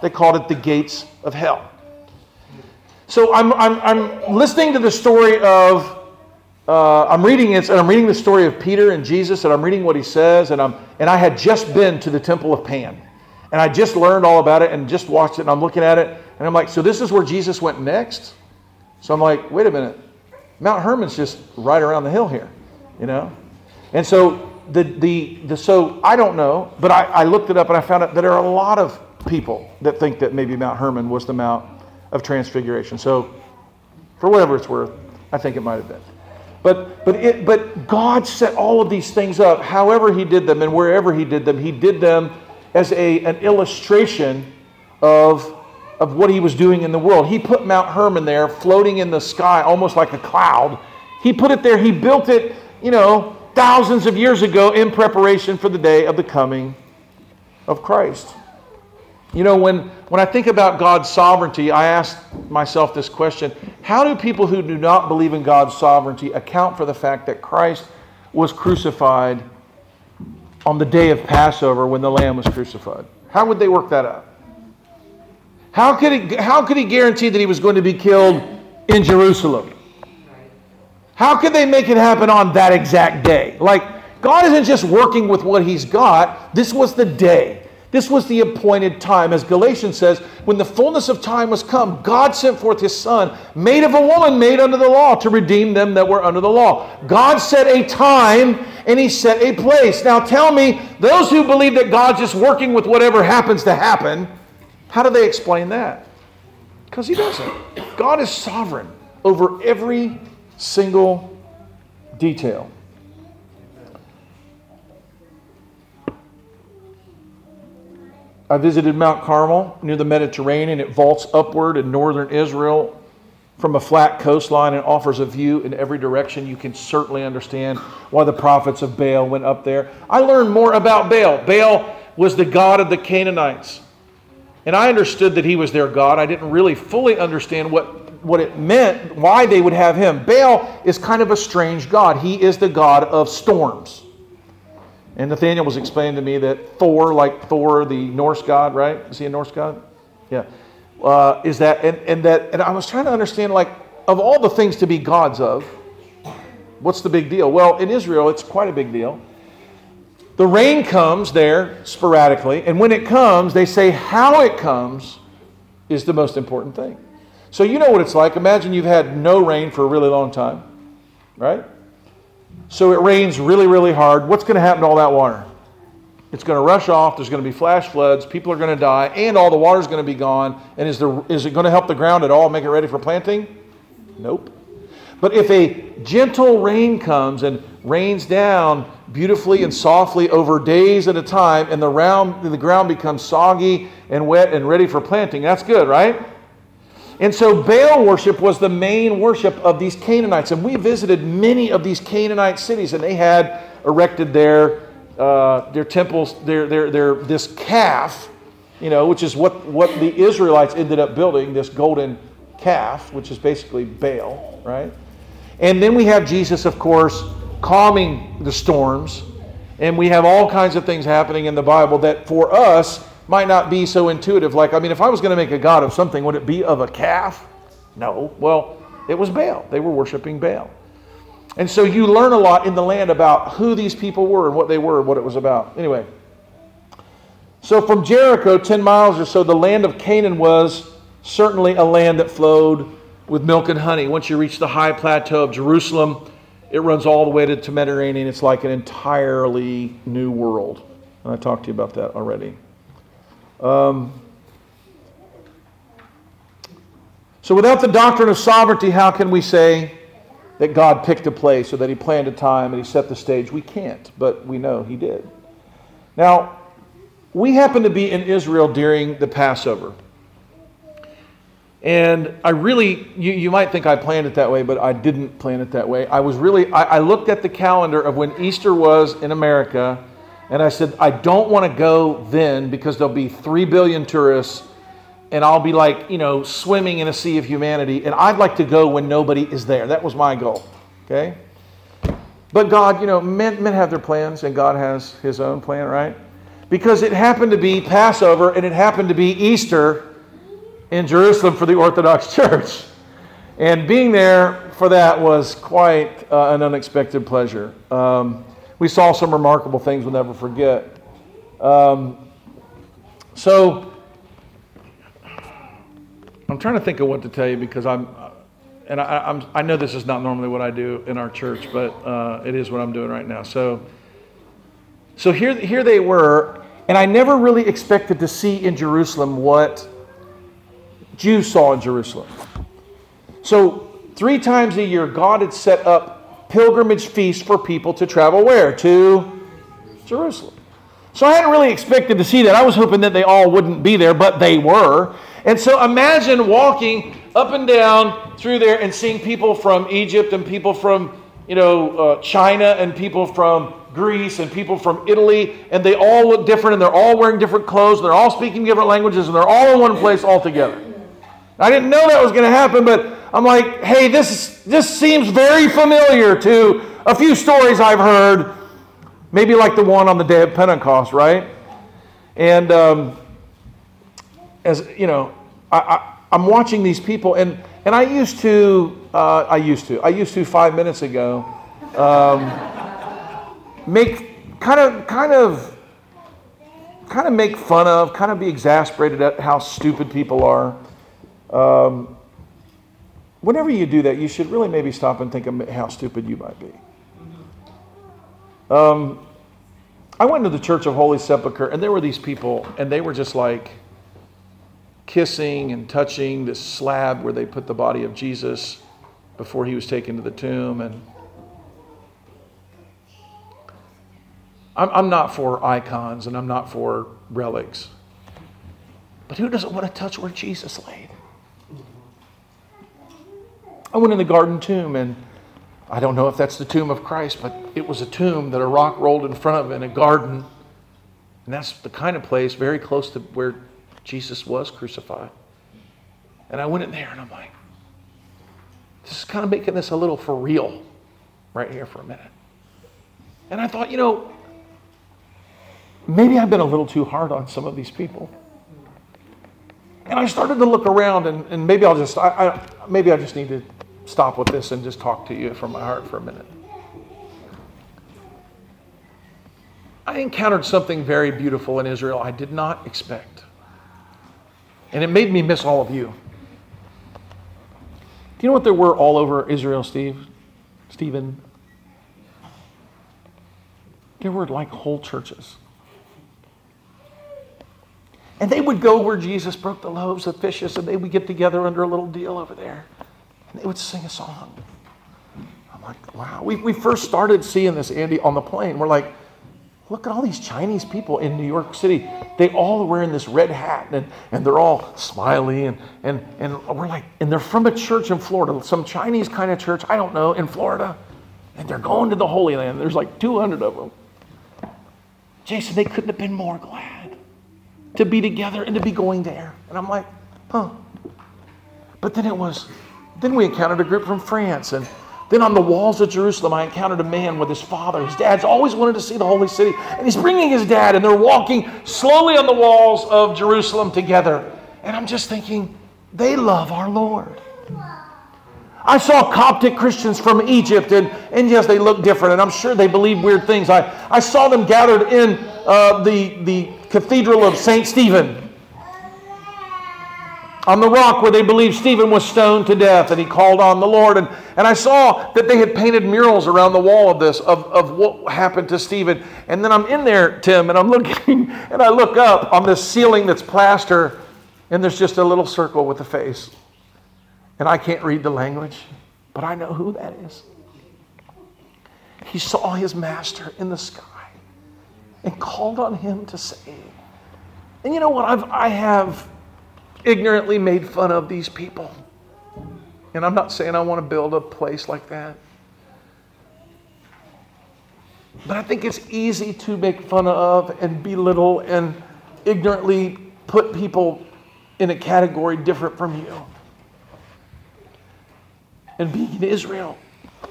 They called it the gates of hell. So I'm, I'm, I'm listening to the story of, uh, I'm reading it, and I'm reading the story of Peter and Jesus, and I'm reading what he says, and, I'm, and I had just been to the temple of Pan. And I just learned all about it and just watched it, and I'm looking at it, and I'm like, so this is where Jesus went next? So I'm like, wait a minute. Mount Hermon's just right around the hill here, you know? And so the, the, the so I don't know, but I, I looked it up and I found out that there are a lot of people that think that maybe Mount Hermon was the Mount of Transfiguration. So, for whatever it's worth, I think it might have been. But, but, it, but God set all of these things up, however He did them and wherever He did them, He did them as a, an illustration of, of what He was doing in the world. He put Mount Hermon there, floating in the sky, almost like a cloud. He put it there, He built it, you know, thousands of years ago in preparation for the day of the coming of Christ. You know, when, when I think about God's sovereignty, I ask myself this question How do people who do not believe in God's sovereignty account for the fact that Christ was crucified on the day of Passover when the Lamb was crucified? How would they work that out? How could he, how could he guarantee that he was going to be killed in Jerusalem? How could they make it happen on that exact day? Like, God isn't just working with what he's got, this was the day. This was the appointed time. As Galatians says, when the fullness of time was come, God sent forth his Son, made of a woman made under the law, to redeem them that were under the law. God set a time and he set a place. Now tell me, those who believe that God's just working with whatever happens to happen, how do they explain that? Because he doesn't. God is sovereign over every single detail. I visited Mount Carmel near the Mediterranean. It vaults upward in northern Israel from a flat coastline and offers a view in every direction. You can certainly understand why the prophets of Baal went up there. I learned more about Baal. Baal was the god of the Canaanites. And I understood that he was their God. I didn't really fully understand what what it meant, why they would have him. Baal is kind of a strange god. He is the god of storms. And Nathaniel was explaining to me that Thor, like Thor, the Norse god, right? Is he a Norse god? Yeah. Uh, is that and, and that and I was trying to understand like of all the things to be gods of, what's the big deal? Well, in Israel, it's quite a big deal. The rain comes there sporadically, and when it comes, they say how it comes is the most important thing. So you know what it's like. Imagine you've had no rain for a really long time, right? So it rains really, really hard. What's going to happen to all that water? It's going to rush off. There's going to be flash floods. People are going to die, and all the water is going to be gone. And is, there, is it going to help the ground at all, make it ready for planting? Nope. But if a gentle rain comes and rains down beautifully and softly over days at a time, and the, round, the ground becomes soggy and wet and ready for planting, that's good, right? And so Baal worship was the main worship of these Canaanites. And we visited many of these Canaanite cities, and they had erected their, uh, their temples, their, their, their, this calf, you know, which is what, what the Israelites ended up building, this golden calf, which is basically Baal, right? And then we have Jesus, of course, calming the storms. And we have all kinds of things happening in the Bible that for us might not be so intuitive. Like, I mean, if I was going to make a god of something, would it be of a calf? No. Well, it was Baal. They were worshiping Baal. And so you learn a lot in the land about who these people were and what they were and what it was about. Anyway, so from Jericho, 10 miles or so, the land of Canaan was certainly a land that flowed with milk and honey. Once you reach the high plateau of Jerusalem, it runs all the way to the Mediterranean. It's like an entirely new world. And I talked to you about that already. Um, so, without the doctrine of sovereignty, how can we say that God picked a place or that He planned a time and He set the stage? We can't, but we know He did. Now, we happen to be in Israel during the Passover. And I really, you, you might think I planned it that way, but I didn't plan it that way. I was really, I, I looked at the calendar of when Easter was in America and I said, I don't want to go then because there'll be three billion tourists and I'll be like, you know, swimming in a sea of humanity. And I'd like to go when nobody is there. That was my goal. Okay? But God, you know, men, men have their plans and God has his own plan, right? Because it happened to be Passover and it happened to be Easter in Jerusalem for the Orthodox *laughs* Church. And being there for that was quite uh, an unexpected pleasure. Um, we saw some remarkable things we'll never forget. Um, so, I'm trying to think of what to tell you because I'm, and I, am I know this is not normally what I do in our church, but uh, it is what I'm doing right now. So, so here, here they were, and I never really expected to see in Jerusalem what Jews saw in Jerusalem. So, three times a year, God had set up pilgrimage feast for people to travel where? To Jerusalem. So I hadn't really expected to see that. I was hoping that they all wouldn't be there, but they were. And so imagine walking up and down through there and seeing people from Egypt and people from, you know, uh, China and people from Greece and people from Italy, and they all look different and they're all wearing different clothes and they're all speaking different languages and they're all in one place all together. I didn't know that was going to happen, but I'm like, hey, this, this seems very familiar to a few stories I've heard, maybe like the one on the day of Pentecost, right? And um, as you know, I, am watching these people, and, and I used to, uh, I used to, I used to five minutes ago, um, make kind of, kind of, kind of make fun of, kind of be exasperated at how stupid people are. Um, whenever you do that, you should really maybe stop and think of how stupid you might be. Um, I went to the Church of Holy Sepulchre, and there were these people, and they were just like kissing and touching this slab where they put the body of Jesus before he was taken to the tomb. And I'm, I'm not for icons and I'm not for relics. But who doesn't want to touch where Jesus laid? I went in the garden tomb, and I don't know if that's the tomb of Christ, but it was a tomb that a rock rolled in front of in a garden. And that's the kind of place very close to where Jesus was crucified. And I went in there and I'm like, this is kind of making this a little for real right here for a minute. And I thought, you know, maybe I've been a little too hard on some of these people. And I started to look around, and, and maybe I'll just, I, I, maybe I just need to stop with this and just talk to you from my heart for a minute. I encountered something very beautiful in Israel I did not expect. And it made me miss all of you. Do you know what there were all over Israel, Steve? Stephen? There were like whole churches. And they would go where Jesus broke the loaves of fishes, and they would get together under a little deal over there. And they would sing a song. I'm like, wow. We, we first started seeing this, Andy, on the plane. We're like, look at all these Chinese people in New York City. They all are wearing this red hat, and, and they're all smiley. And, and, and we're like, and they're from a church in Florida, some Chinese kind of church, I don't know, in Florida. And they're going to the Holy Land. There's like 200 of them. Jason, they couldn't have been more glad to be together and to be going there. And I'm like, huh. But then it was, then we encountered a group from France. And then on the walls of Jerusalem, I encountered a man with his father. His dad's always wanted to see the holy city. And he's bringing his dad, and they're walking slowly on the walls of Jerusalem together. And I'm just thinking, they love our Lord. I saw Coptic Christians from Egypt, and, and yes, they look different, and I'm sure they believe weird things. I, I saw them gathered in uh, the, the Cathedral of St. Stephen on the rock where they believe Stephen was stoned to death and he called on the Lord. And, and I saw that they had painted murals around the wall of this, of, of what happened to Stephen. And then I'm in there, Tim, and I'm *laughs* looking, and I look up on this ceiling that's plaster, and there's just a little circle with a face. And I can't read the language, but I know who that is. He saw his master in the sky and called on him to save. And you know what? I've, I have ignorantly made fun of these people. And I'm not saying I want to build a place like that. But I think it's easy to make fun of and belittle and ignorantly put people in a category different from you and being in Israel.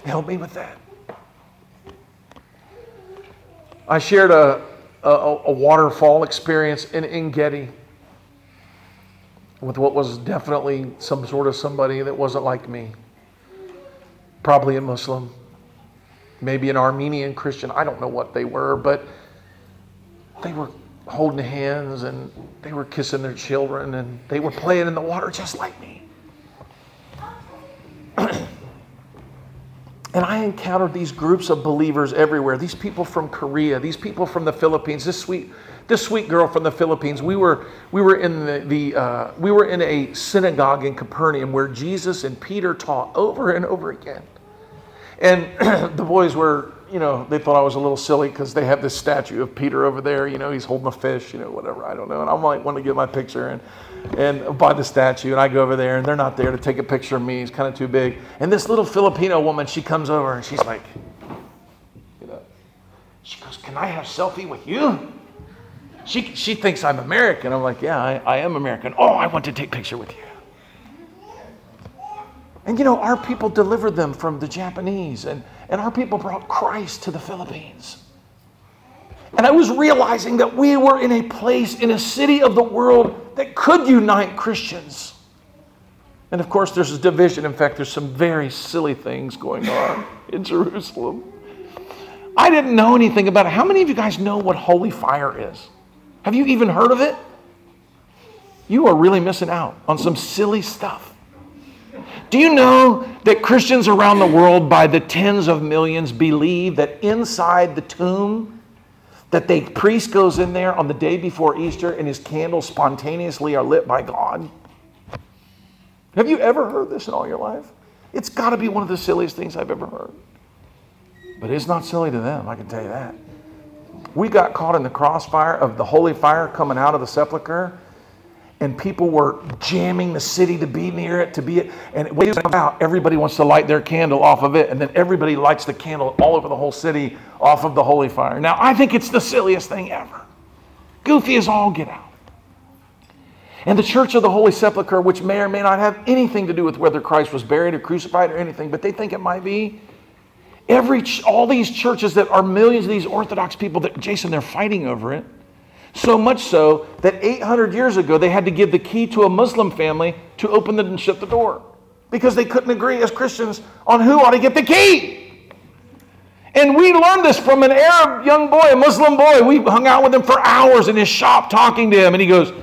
Help me with that. I shared a, a, a waterfall experience in Engedi with what was definitely some sort of somebody that wasn't like me. Probably a Muslim, maybe an Armenian Christian. I don't know what they were, but they were holding hands and they were kissing their children and they were playing in the water just like me. And I encountered these groups of believers everywhere. These people from Korea, these people from the Philippines, this sweet, this sweet girl from the Philippines. We were, we were in the, the uh, we were in a synagogue in Capernaum where Jesus and Peter taught over and over again. And *clears throat* the boys were, you know, they thought I was a little silly because they have this statue of Peter over there. You know, he's holding a fish, you know, whatever. I don't know. And I might want to get my picture. And and by the statue, and I go over there, and they're not there to take a picture of me. It's kind of too big. And this little Filipino woman, she comes over, and she's like, you know, she goes, "Can I have selfie with you?" She she thinks I'm American. I'm like, "Yeah, I, I am American." Oh, I want to take picture with you. And you know, our people delivered them from the Japanese, and, and our people brought Christ to the Philippines. And I was realizing that we were in a place, in a city of the world that could unite Christians. And of course, there's a division. In fact, there's some very silly things going on *laughs* in Jerusalem. I didn't know anything about it. How many of you guys know what holy fire is? Have you even heard of it? You are really missing out on some silly stuff. Do you know that Christians around the world, by the tens of millions, believe that inside the tomb that the priest goes in there on the day before Easter and his candles spontaneously are lit by God. Have you ever heard this in all your life? It's got to be one of the silliest things I've ever heard. But it's not silly to them, I can tell you that. We got caught in the crossfire of the holy fire coming out of the sepulchre and people were jamming the city to be near it, to be it. And when it out, everybody wants to light their candle off of it, and then everybody lights the candle all over the whole city off of the holy fire. Now, I think it's the silliest thing ever. Goofy as all get out. And the Church of the Holy Sepulchre, which may or may not have anything to do with whether Christ was buried or crucified or anything, but they think it might be. Every all these churches that are millions of these Orthodox people that Jason, they're fighting over it. So much so that 800 years ago they had to give the key to a Muslim family to open and shut the door because they couldn't agree as Christians on who ought to get the key. And we learned this from an Arab young boy, a Muslim boy. We hung out with him for hours in his shop talking to him. And he goes,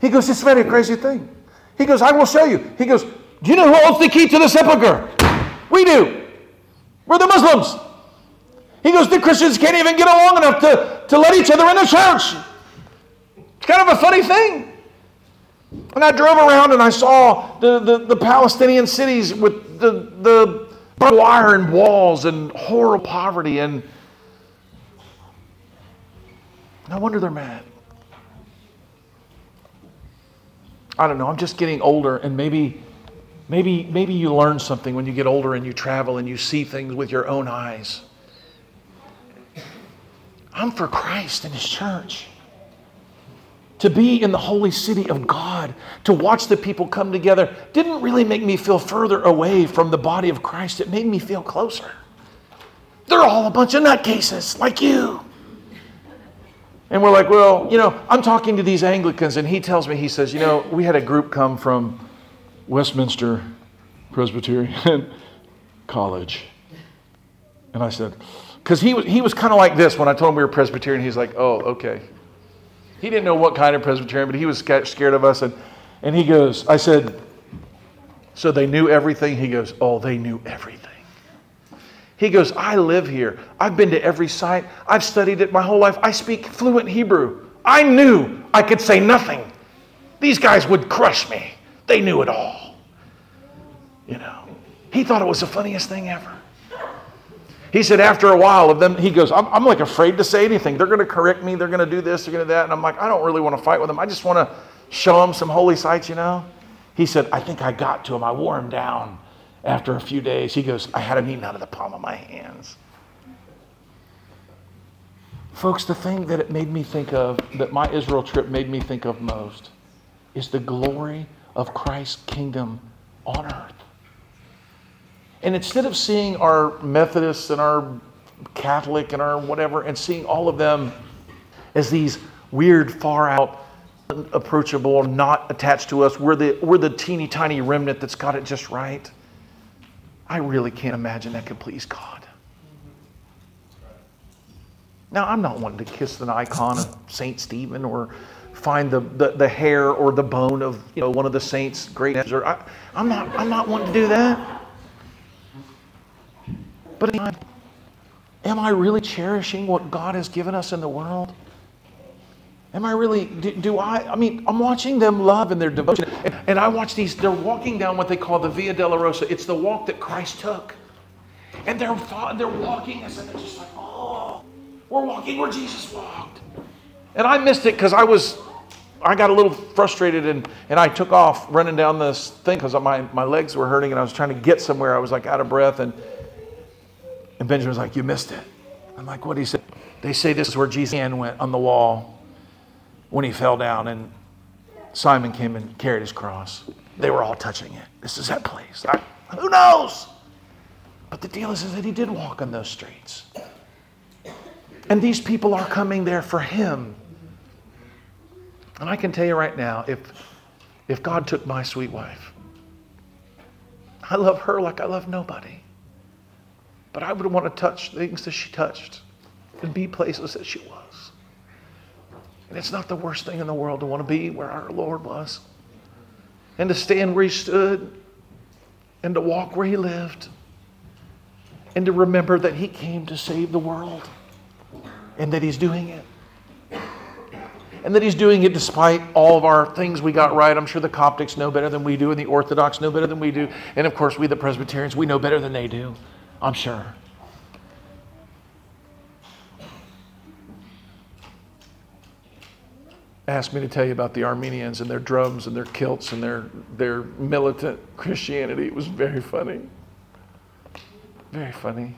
he goes, it's very crazy thing. He goes, I will show you. He goes, do you know who holds the key to the sepulchre? We do. We're the Muslims. He goes, the Christians can't even get along enough to, to let each other in the church. It's kind of a funny thing. And I drove around and I saw the, the, the Palestinian cities with the, the barbed wire and walls and horrible poverty. And no wonder they're mad. I don't know. I'm just getting older, and maybe, maybe, maybe you learn something when you get older and you travel and you see things with your own eyes. I'm for Christ and His church to be in the holy city of God, to watch the people come together, didn't really make me feel further away from the body of Christ. It made me feel closer. They're all a bunch of nutcases like you. And we're like, well, you know, I'm talking to these Anglicans, and he tells me, he says, you know, we had a group come from Westminster Presbyterian *laughs* College. And I said, because he was, he was kind of like this when I told him we were Presbyterian. He's like, oh, okay. He didn't know what kind of Presbyterian, but he was scared of us. And, and he goes, I said, So they knew everything? He goes, Oh, they knew everything. He goes, I live here. I've been to every site. I've studied it my whole life. I speak fluent Hebrew. I knew I could say nothing. These guys would crush me. They knew it all. You know, he thought it was the funniest thing ever. He said, after a while of them, he goes, I'm, I'm like afraid to say anything. They're going to correct me. They're going to do this. They're going to do that. And I'm like, I don't really want to fight with them. I just want to show them some holy sites, you know? He said, I think I got to him. I wore him down after a few days. He goes, I had him eaten out of the palm of my hands. Folks, the thing that it made me think of, that my Israel trip made me think of most, is the glory of Christ's kingdom on earth. And instead of seeing our Methodists and our Catholic and our whatever, and seeing all of them as these weird, far out, unapproachable, not attached to us, we're the, we're the teeny tiny remnant that's got it just right. I really can't imagine that could please God. Now, I'm not wanting to kiss an icon of St. Stephen or find the, the, the, hair or the bone of you know, one of the saints'. Or I, I'm, not, I'm not wanting to do that. But am I, really cherishing what God has given us in the world? Am I really, do, do, I, I mean, I'm watching them love and their devotion. And, and, I watch these, they're walking down what they call the Via Dolorosa. It's the walk that Christ took. And they're, they're walking us, and they're just like, oh, we're walking where Jesus walked. And I missed it because I was, I got a little frustrated and, and I took off running down this thing because my, my legs were hurting and I was trying to get somewhere. I was like out of breath. And, and Benjamin was like, You missed it. I'm like, What? He said, They say this is where Jesus' hand went on the wall when he fell down, and Simon came and carried his cross. They were all touching it. This is that place. I, who knows? But the deal is, is that he did walk on those streets. And these people are coming there for him. And I can tell you right now, if, if God took my sweet wife, I love her like I love nobody. But I would want to touch things that she touched and be places that she was. And it's not the worst thing in the world to want to be where our Lord was and to stand where he stood and to walk where he lived and to remember that he came to save the world and that he's doing it. And that he's doing it despite all of our things we got right. I'm sure the Coptics know better than we do, and the Orthodox know better than we do. And of course, we, the Presbyterians, we know better than they do. I'm sure. Asked me to tell you about the Armenians and their drums and their kilts and their, their militant Christianity. It was very funny. Very funny.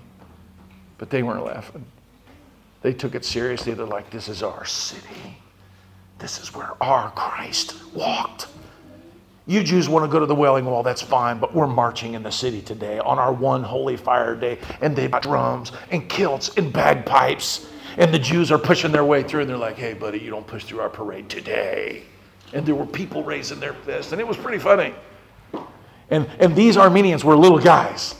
But they weren't laughing. They took it seriously. They're like, this is our city. This is where our Christ walked. You Jews want to go to the Wailing Wall, that's fine, but we're marching in the city today on our one holy fire day, and they've got drums and kilts and bagpipes, and the Jews are pushing their way through, and they're like, hey, buddy, you don't push through our parade today. And there were people raising their fists, and it was pretty funny. And, and these Armenians were little guys.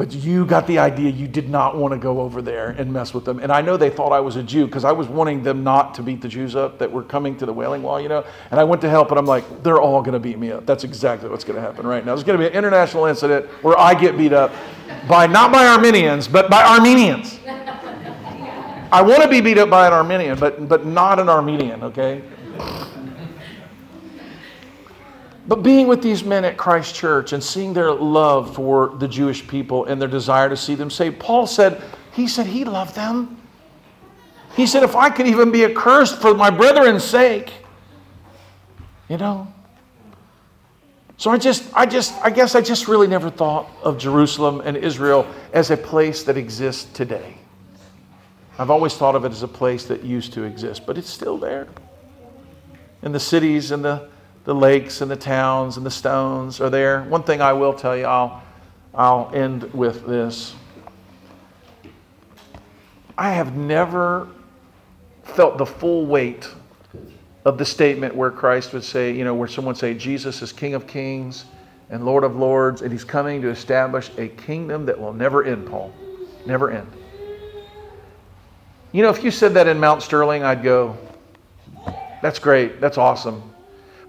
But you got the idea you did not want to go over there and mess with them. And I know they thought I was a Jew because I was wanting them not to beat the Jews up that were coming to the Wailing Wall, you know. And I went to help, and I'm like, they're all going to beat me up. That's exactly what's going to happen right now. There's going to be an international incident where I get beat up by not by Armenians, but by Armenians. I want to be beat up by an Armenian, but, but not an Armenian, okay? But being with these men at Christ Church and seeing their love for the Jewish people and their desire to see them saved, Paul said, he said he loved them. He said, if I could even be accursed for my brethren's sake, you know. So I just, I just, I guess I just really never thought of Jerusalem and Israel as a place that exists today. I've always thought of it as a place that used to exist, but it's still there. In the cities and the the lakes and the towns and the stones are there. One thing I will tell you, I'll, I'll end with this. I have never felt the full weight of the statement where Christ would say, you know, where someone say, Jesus is King of Kings and Lord of Lords, and He's coming to establish a kingdom that will never end, Paul. Never end. You know, if you said that in Mount Sterling, I'd go, that's great, that's awesome.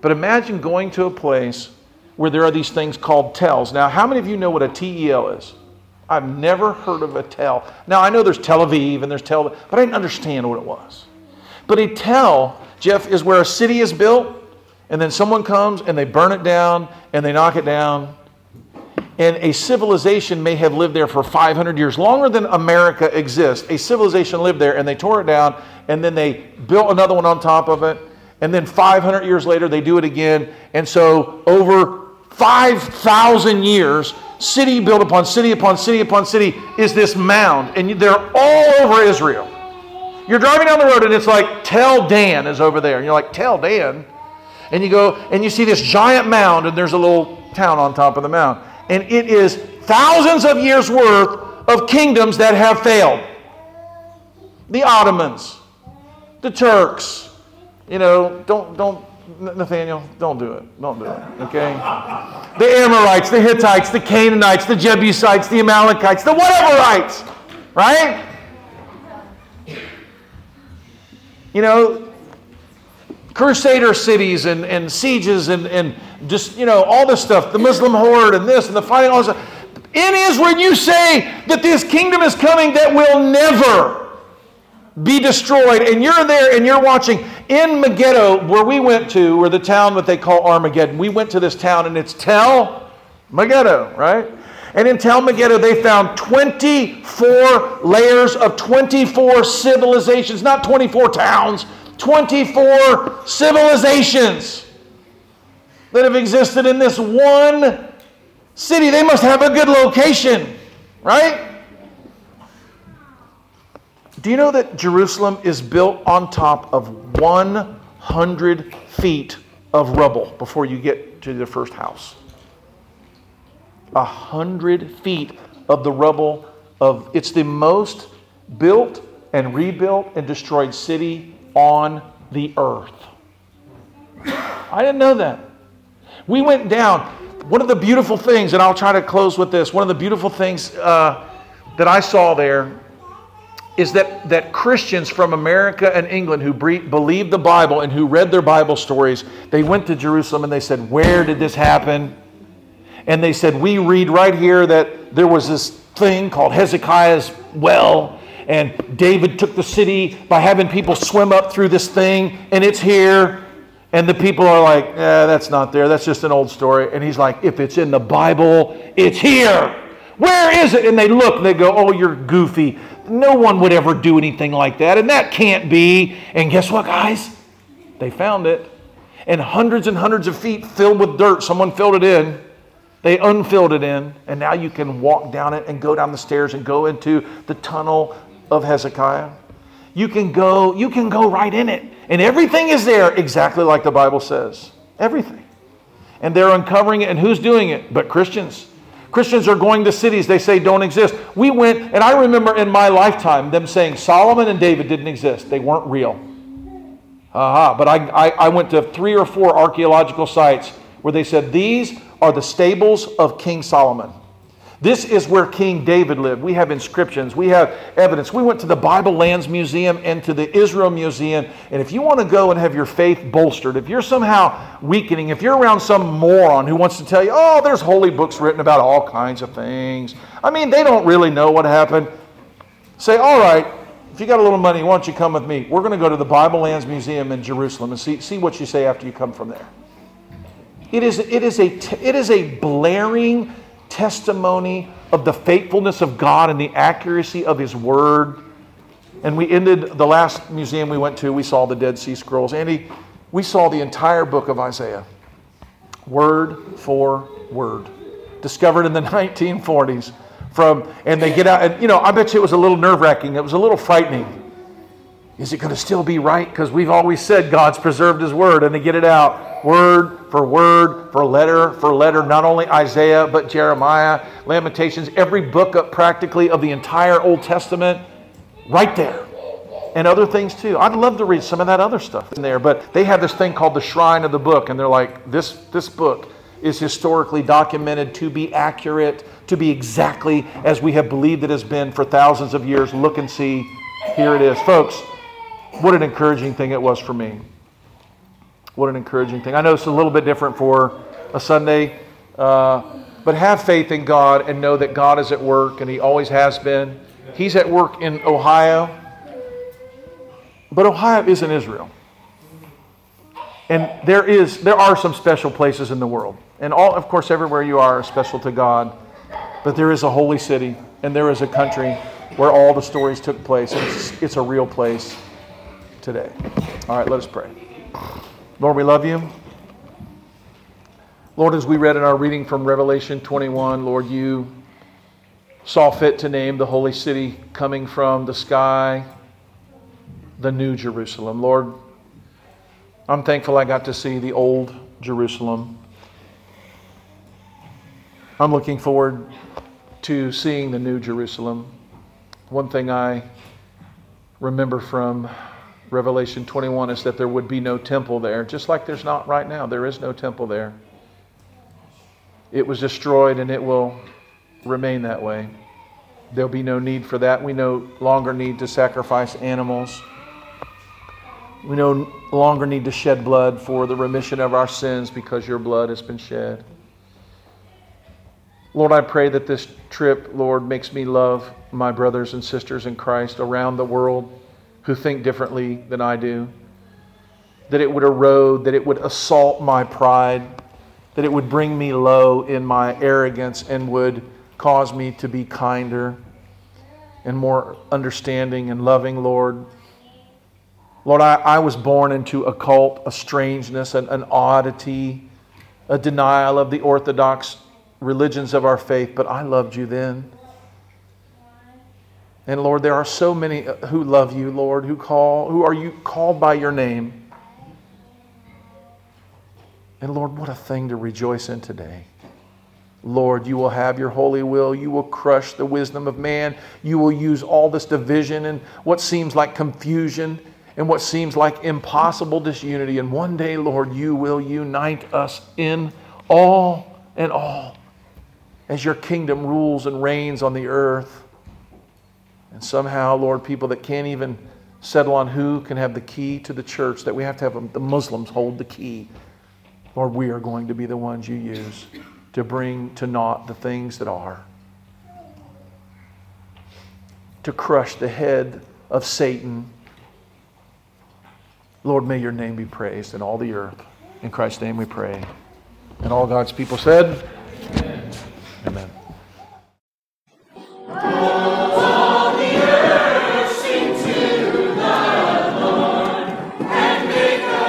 But imagine going to a place where there are these things called tells. Now, how many of you know what a TEL is? I've never heard of a tell. Now, I know there's Tel Aviv and there's Tel, but I didn't understand what it was. But a tell, Jeff, is where a city is built and then someone comes and they burn it down and they knock it down. And a civilization may have lived there for 500 years, longer than America exists. A civilization lived there and they tore it down and then they built another one on top of it and then 500 years later they do it again. And so over 5,000 years, city built upon city upon city upon city is this mound, and they're all over Israel. You're driving down the road and it's like Tel Dan is over there, and you're like Tel Dan, and you go and you see this giant mound, and there's a little town on top of the mound, and it is thousands of years worth of kingdoms that have failed. The Ottomans, the Turks, you know, don't, don't, Nathaniel, don't do it. Don't do it, okay? The Amorites, the Hittites, the Canaanites, the Jebusites, the Amalekites, the whateverites, right? You know, crusader cities and, and sieges and, and just, you know, all this stuff, the Muslim horde and this and the fighting, all this stuff. In Israel, you say that this kingdom is coming that will never be destroyed. And you're there and you're watching in Megiddo, where we went to, or the town that they call Armageddon. We went to this town and it's Tel Megiddo, right? And in Tel Megiddo, they found 24 layers of 24 civilizations, not 24 towns, 24 civilizations that have existed in this one city. They must have a good location, right? Do you know that Jerusalem is built on top of 100 feet of rubble before you get to the first house? A hundred feet of the rubble of it's the most built and rebuilt and destroyed city on the earth. I didn't know that. We went down. One of the beautiful things, and I'll try to close with this. One of the beautiful things uh, that I saw there is that, that Christians from America and England who bre- believed the Bible and who read their Bible stories, they went to Jerusalem and they said, Where did this happen? And they said, We read right here that there was this thing called Hezekiah's well, and David took the city by having people swim up through this thing, and it's here. And the people are like, eh, that's not there. That's just an old story. And he's like, if it's in the Bible, it's here. Where is it? And they look and they go, oh, you're goofy. No one would ever do anything like that, and that can't be. And guess what, guys? They found it. And hundreds and hundreds of feet filled with dirt. Someone filled it in. They unfilled it in, and now you can walk down it and go down the stairs and go into the tunnel of Hezekiah. you can go, you can go right in it. And everything is there exactly like the Bible says. Everything. And they're uncovering it, and who's doing it? But Christians. Christians are going to cities they say don't exist. We went, and I remember in my lifetime them saying Solomon and David didn't exist. They weren't real. Aha. But I, I, I went to three or four archaeological sites where they said these are the stables of King Solomon. This is where King David lived. We have inscriptions, we have evidence. We went to the Bible Lands Museum and to the Israel Museum. And if you want to go and have your faith bolstered, if you're somehow weakening, if you're around some moron who wants to tell you, oh, there's holy books written about all kinds of things, I mean, they don't really know what happened. Say, all right, if you got a little money, why don't you come with me? We're going to go to the Bible Lands Museum in Jerusalem and see, see what you say after you come from there. It is, it is, a, it is a blaring testimony of the faithfulness of God and the accuracy of His Word. And we ended the last museum we went to, we saw the Dead Sea Scrolls. Andy, we saw the entire book of Isaiah, word for word, discovered in the *laughs* 1940s. From and they get out, and you know, I bet you it was a little nerve wracking. It was a little frightening. Is it going to still be right? Because we've always said God's preserved His word, and to get it out word for word, for letter for letter, not only Isaiah, but Jeremiah, Lamentations, every book up practically of the entire Old Testament, right there. And other things too. I'd love to read some of that other stuff in there, but they have this thing called the Shrine of the Book, and they're like, this, this book is historically documented to be accurate, to be exactly as we have believed it has been for thousands of years. Look and see, here it is. Folks, what an encouraging thing it was for me. What an encouraging thing. I know it's a little bit different for a Sunday, uh, but have faith in God and know that God is at work and He always has been. He's at work in Ohio, but Ohio isn't Israel. And there is there are some special places in the world. And all of course everywhere you are is special to God. But there is a holy city and there is a country where all the stories took place. It's, it's a real place today. All right, let us pray. Lord, we love you. Lord, as we read in our reading from Revelation 21, Lord, you saw fit to name the holy city coming from the sky, the new Jerusalem. Lord, I'm thankful I got to see the old Jerusalem. I'm looking forward to seeing the new Jerusalem. One thing I remember from Revelation 21 is that there would be no temple there, just like there's not right now. There is no temple there. It was destroyed and it will remain that way. There'll be no need for that. We no longer need to sacrifice animals. We no longer need to shed blood for the remission of our sins because your blood has been shed. Lord, I pray that this trip, Lord, makes me love my brothers and sisters in Christ around the world who think differently than I do, that it would erode, that it would assault my pride, that it would bring me low in my arrogance and would cause me to be kinder and more understanding and loving, Lord. Lord, I, I was born into a cult, a strangeness, an, an oddity, a denial of the orthodox religions of our faith, but I loved you then. And Lord, there are so many uh, who love you, Lord, who call, who are you called by your name. And Lord, what a thing to rejoice in today. Lord, you will have your holy will. You will crush the wisdom of man. You will use all this division and what seems like confusion and what seems like impossible disunity. And one day, Lord, you will unite us in all and all as your kingdom rules and reigns on the earth. And somehow, Lord, people that can't even settle on who can have the key to the church, that we have to have the Muslims hold the key. Lord, we are going to be the ones you use to bring to naught the things that are, to crush the head of Satan. Lord, may your name be praised in all the earth. In Christ's name we pray. And all God's people said, Amen. Amen.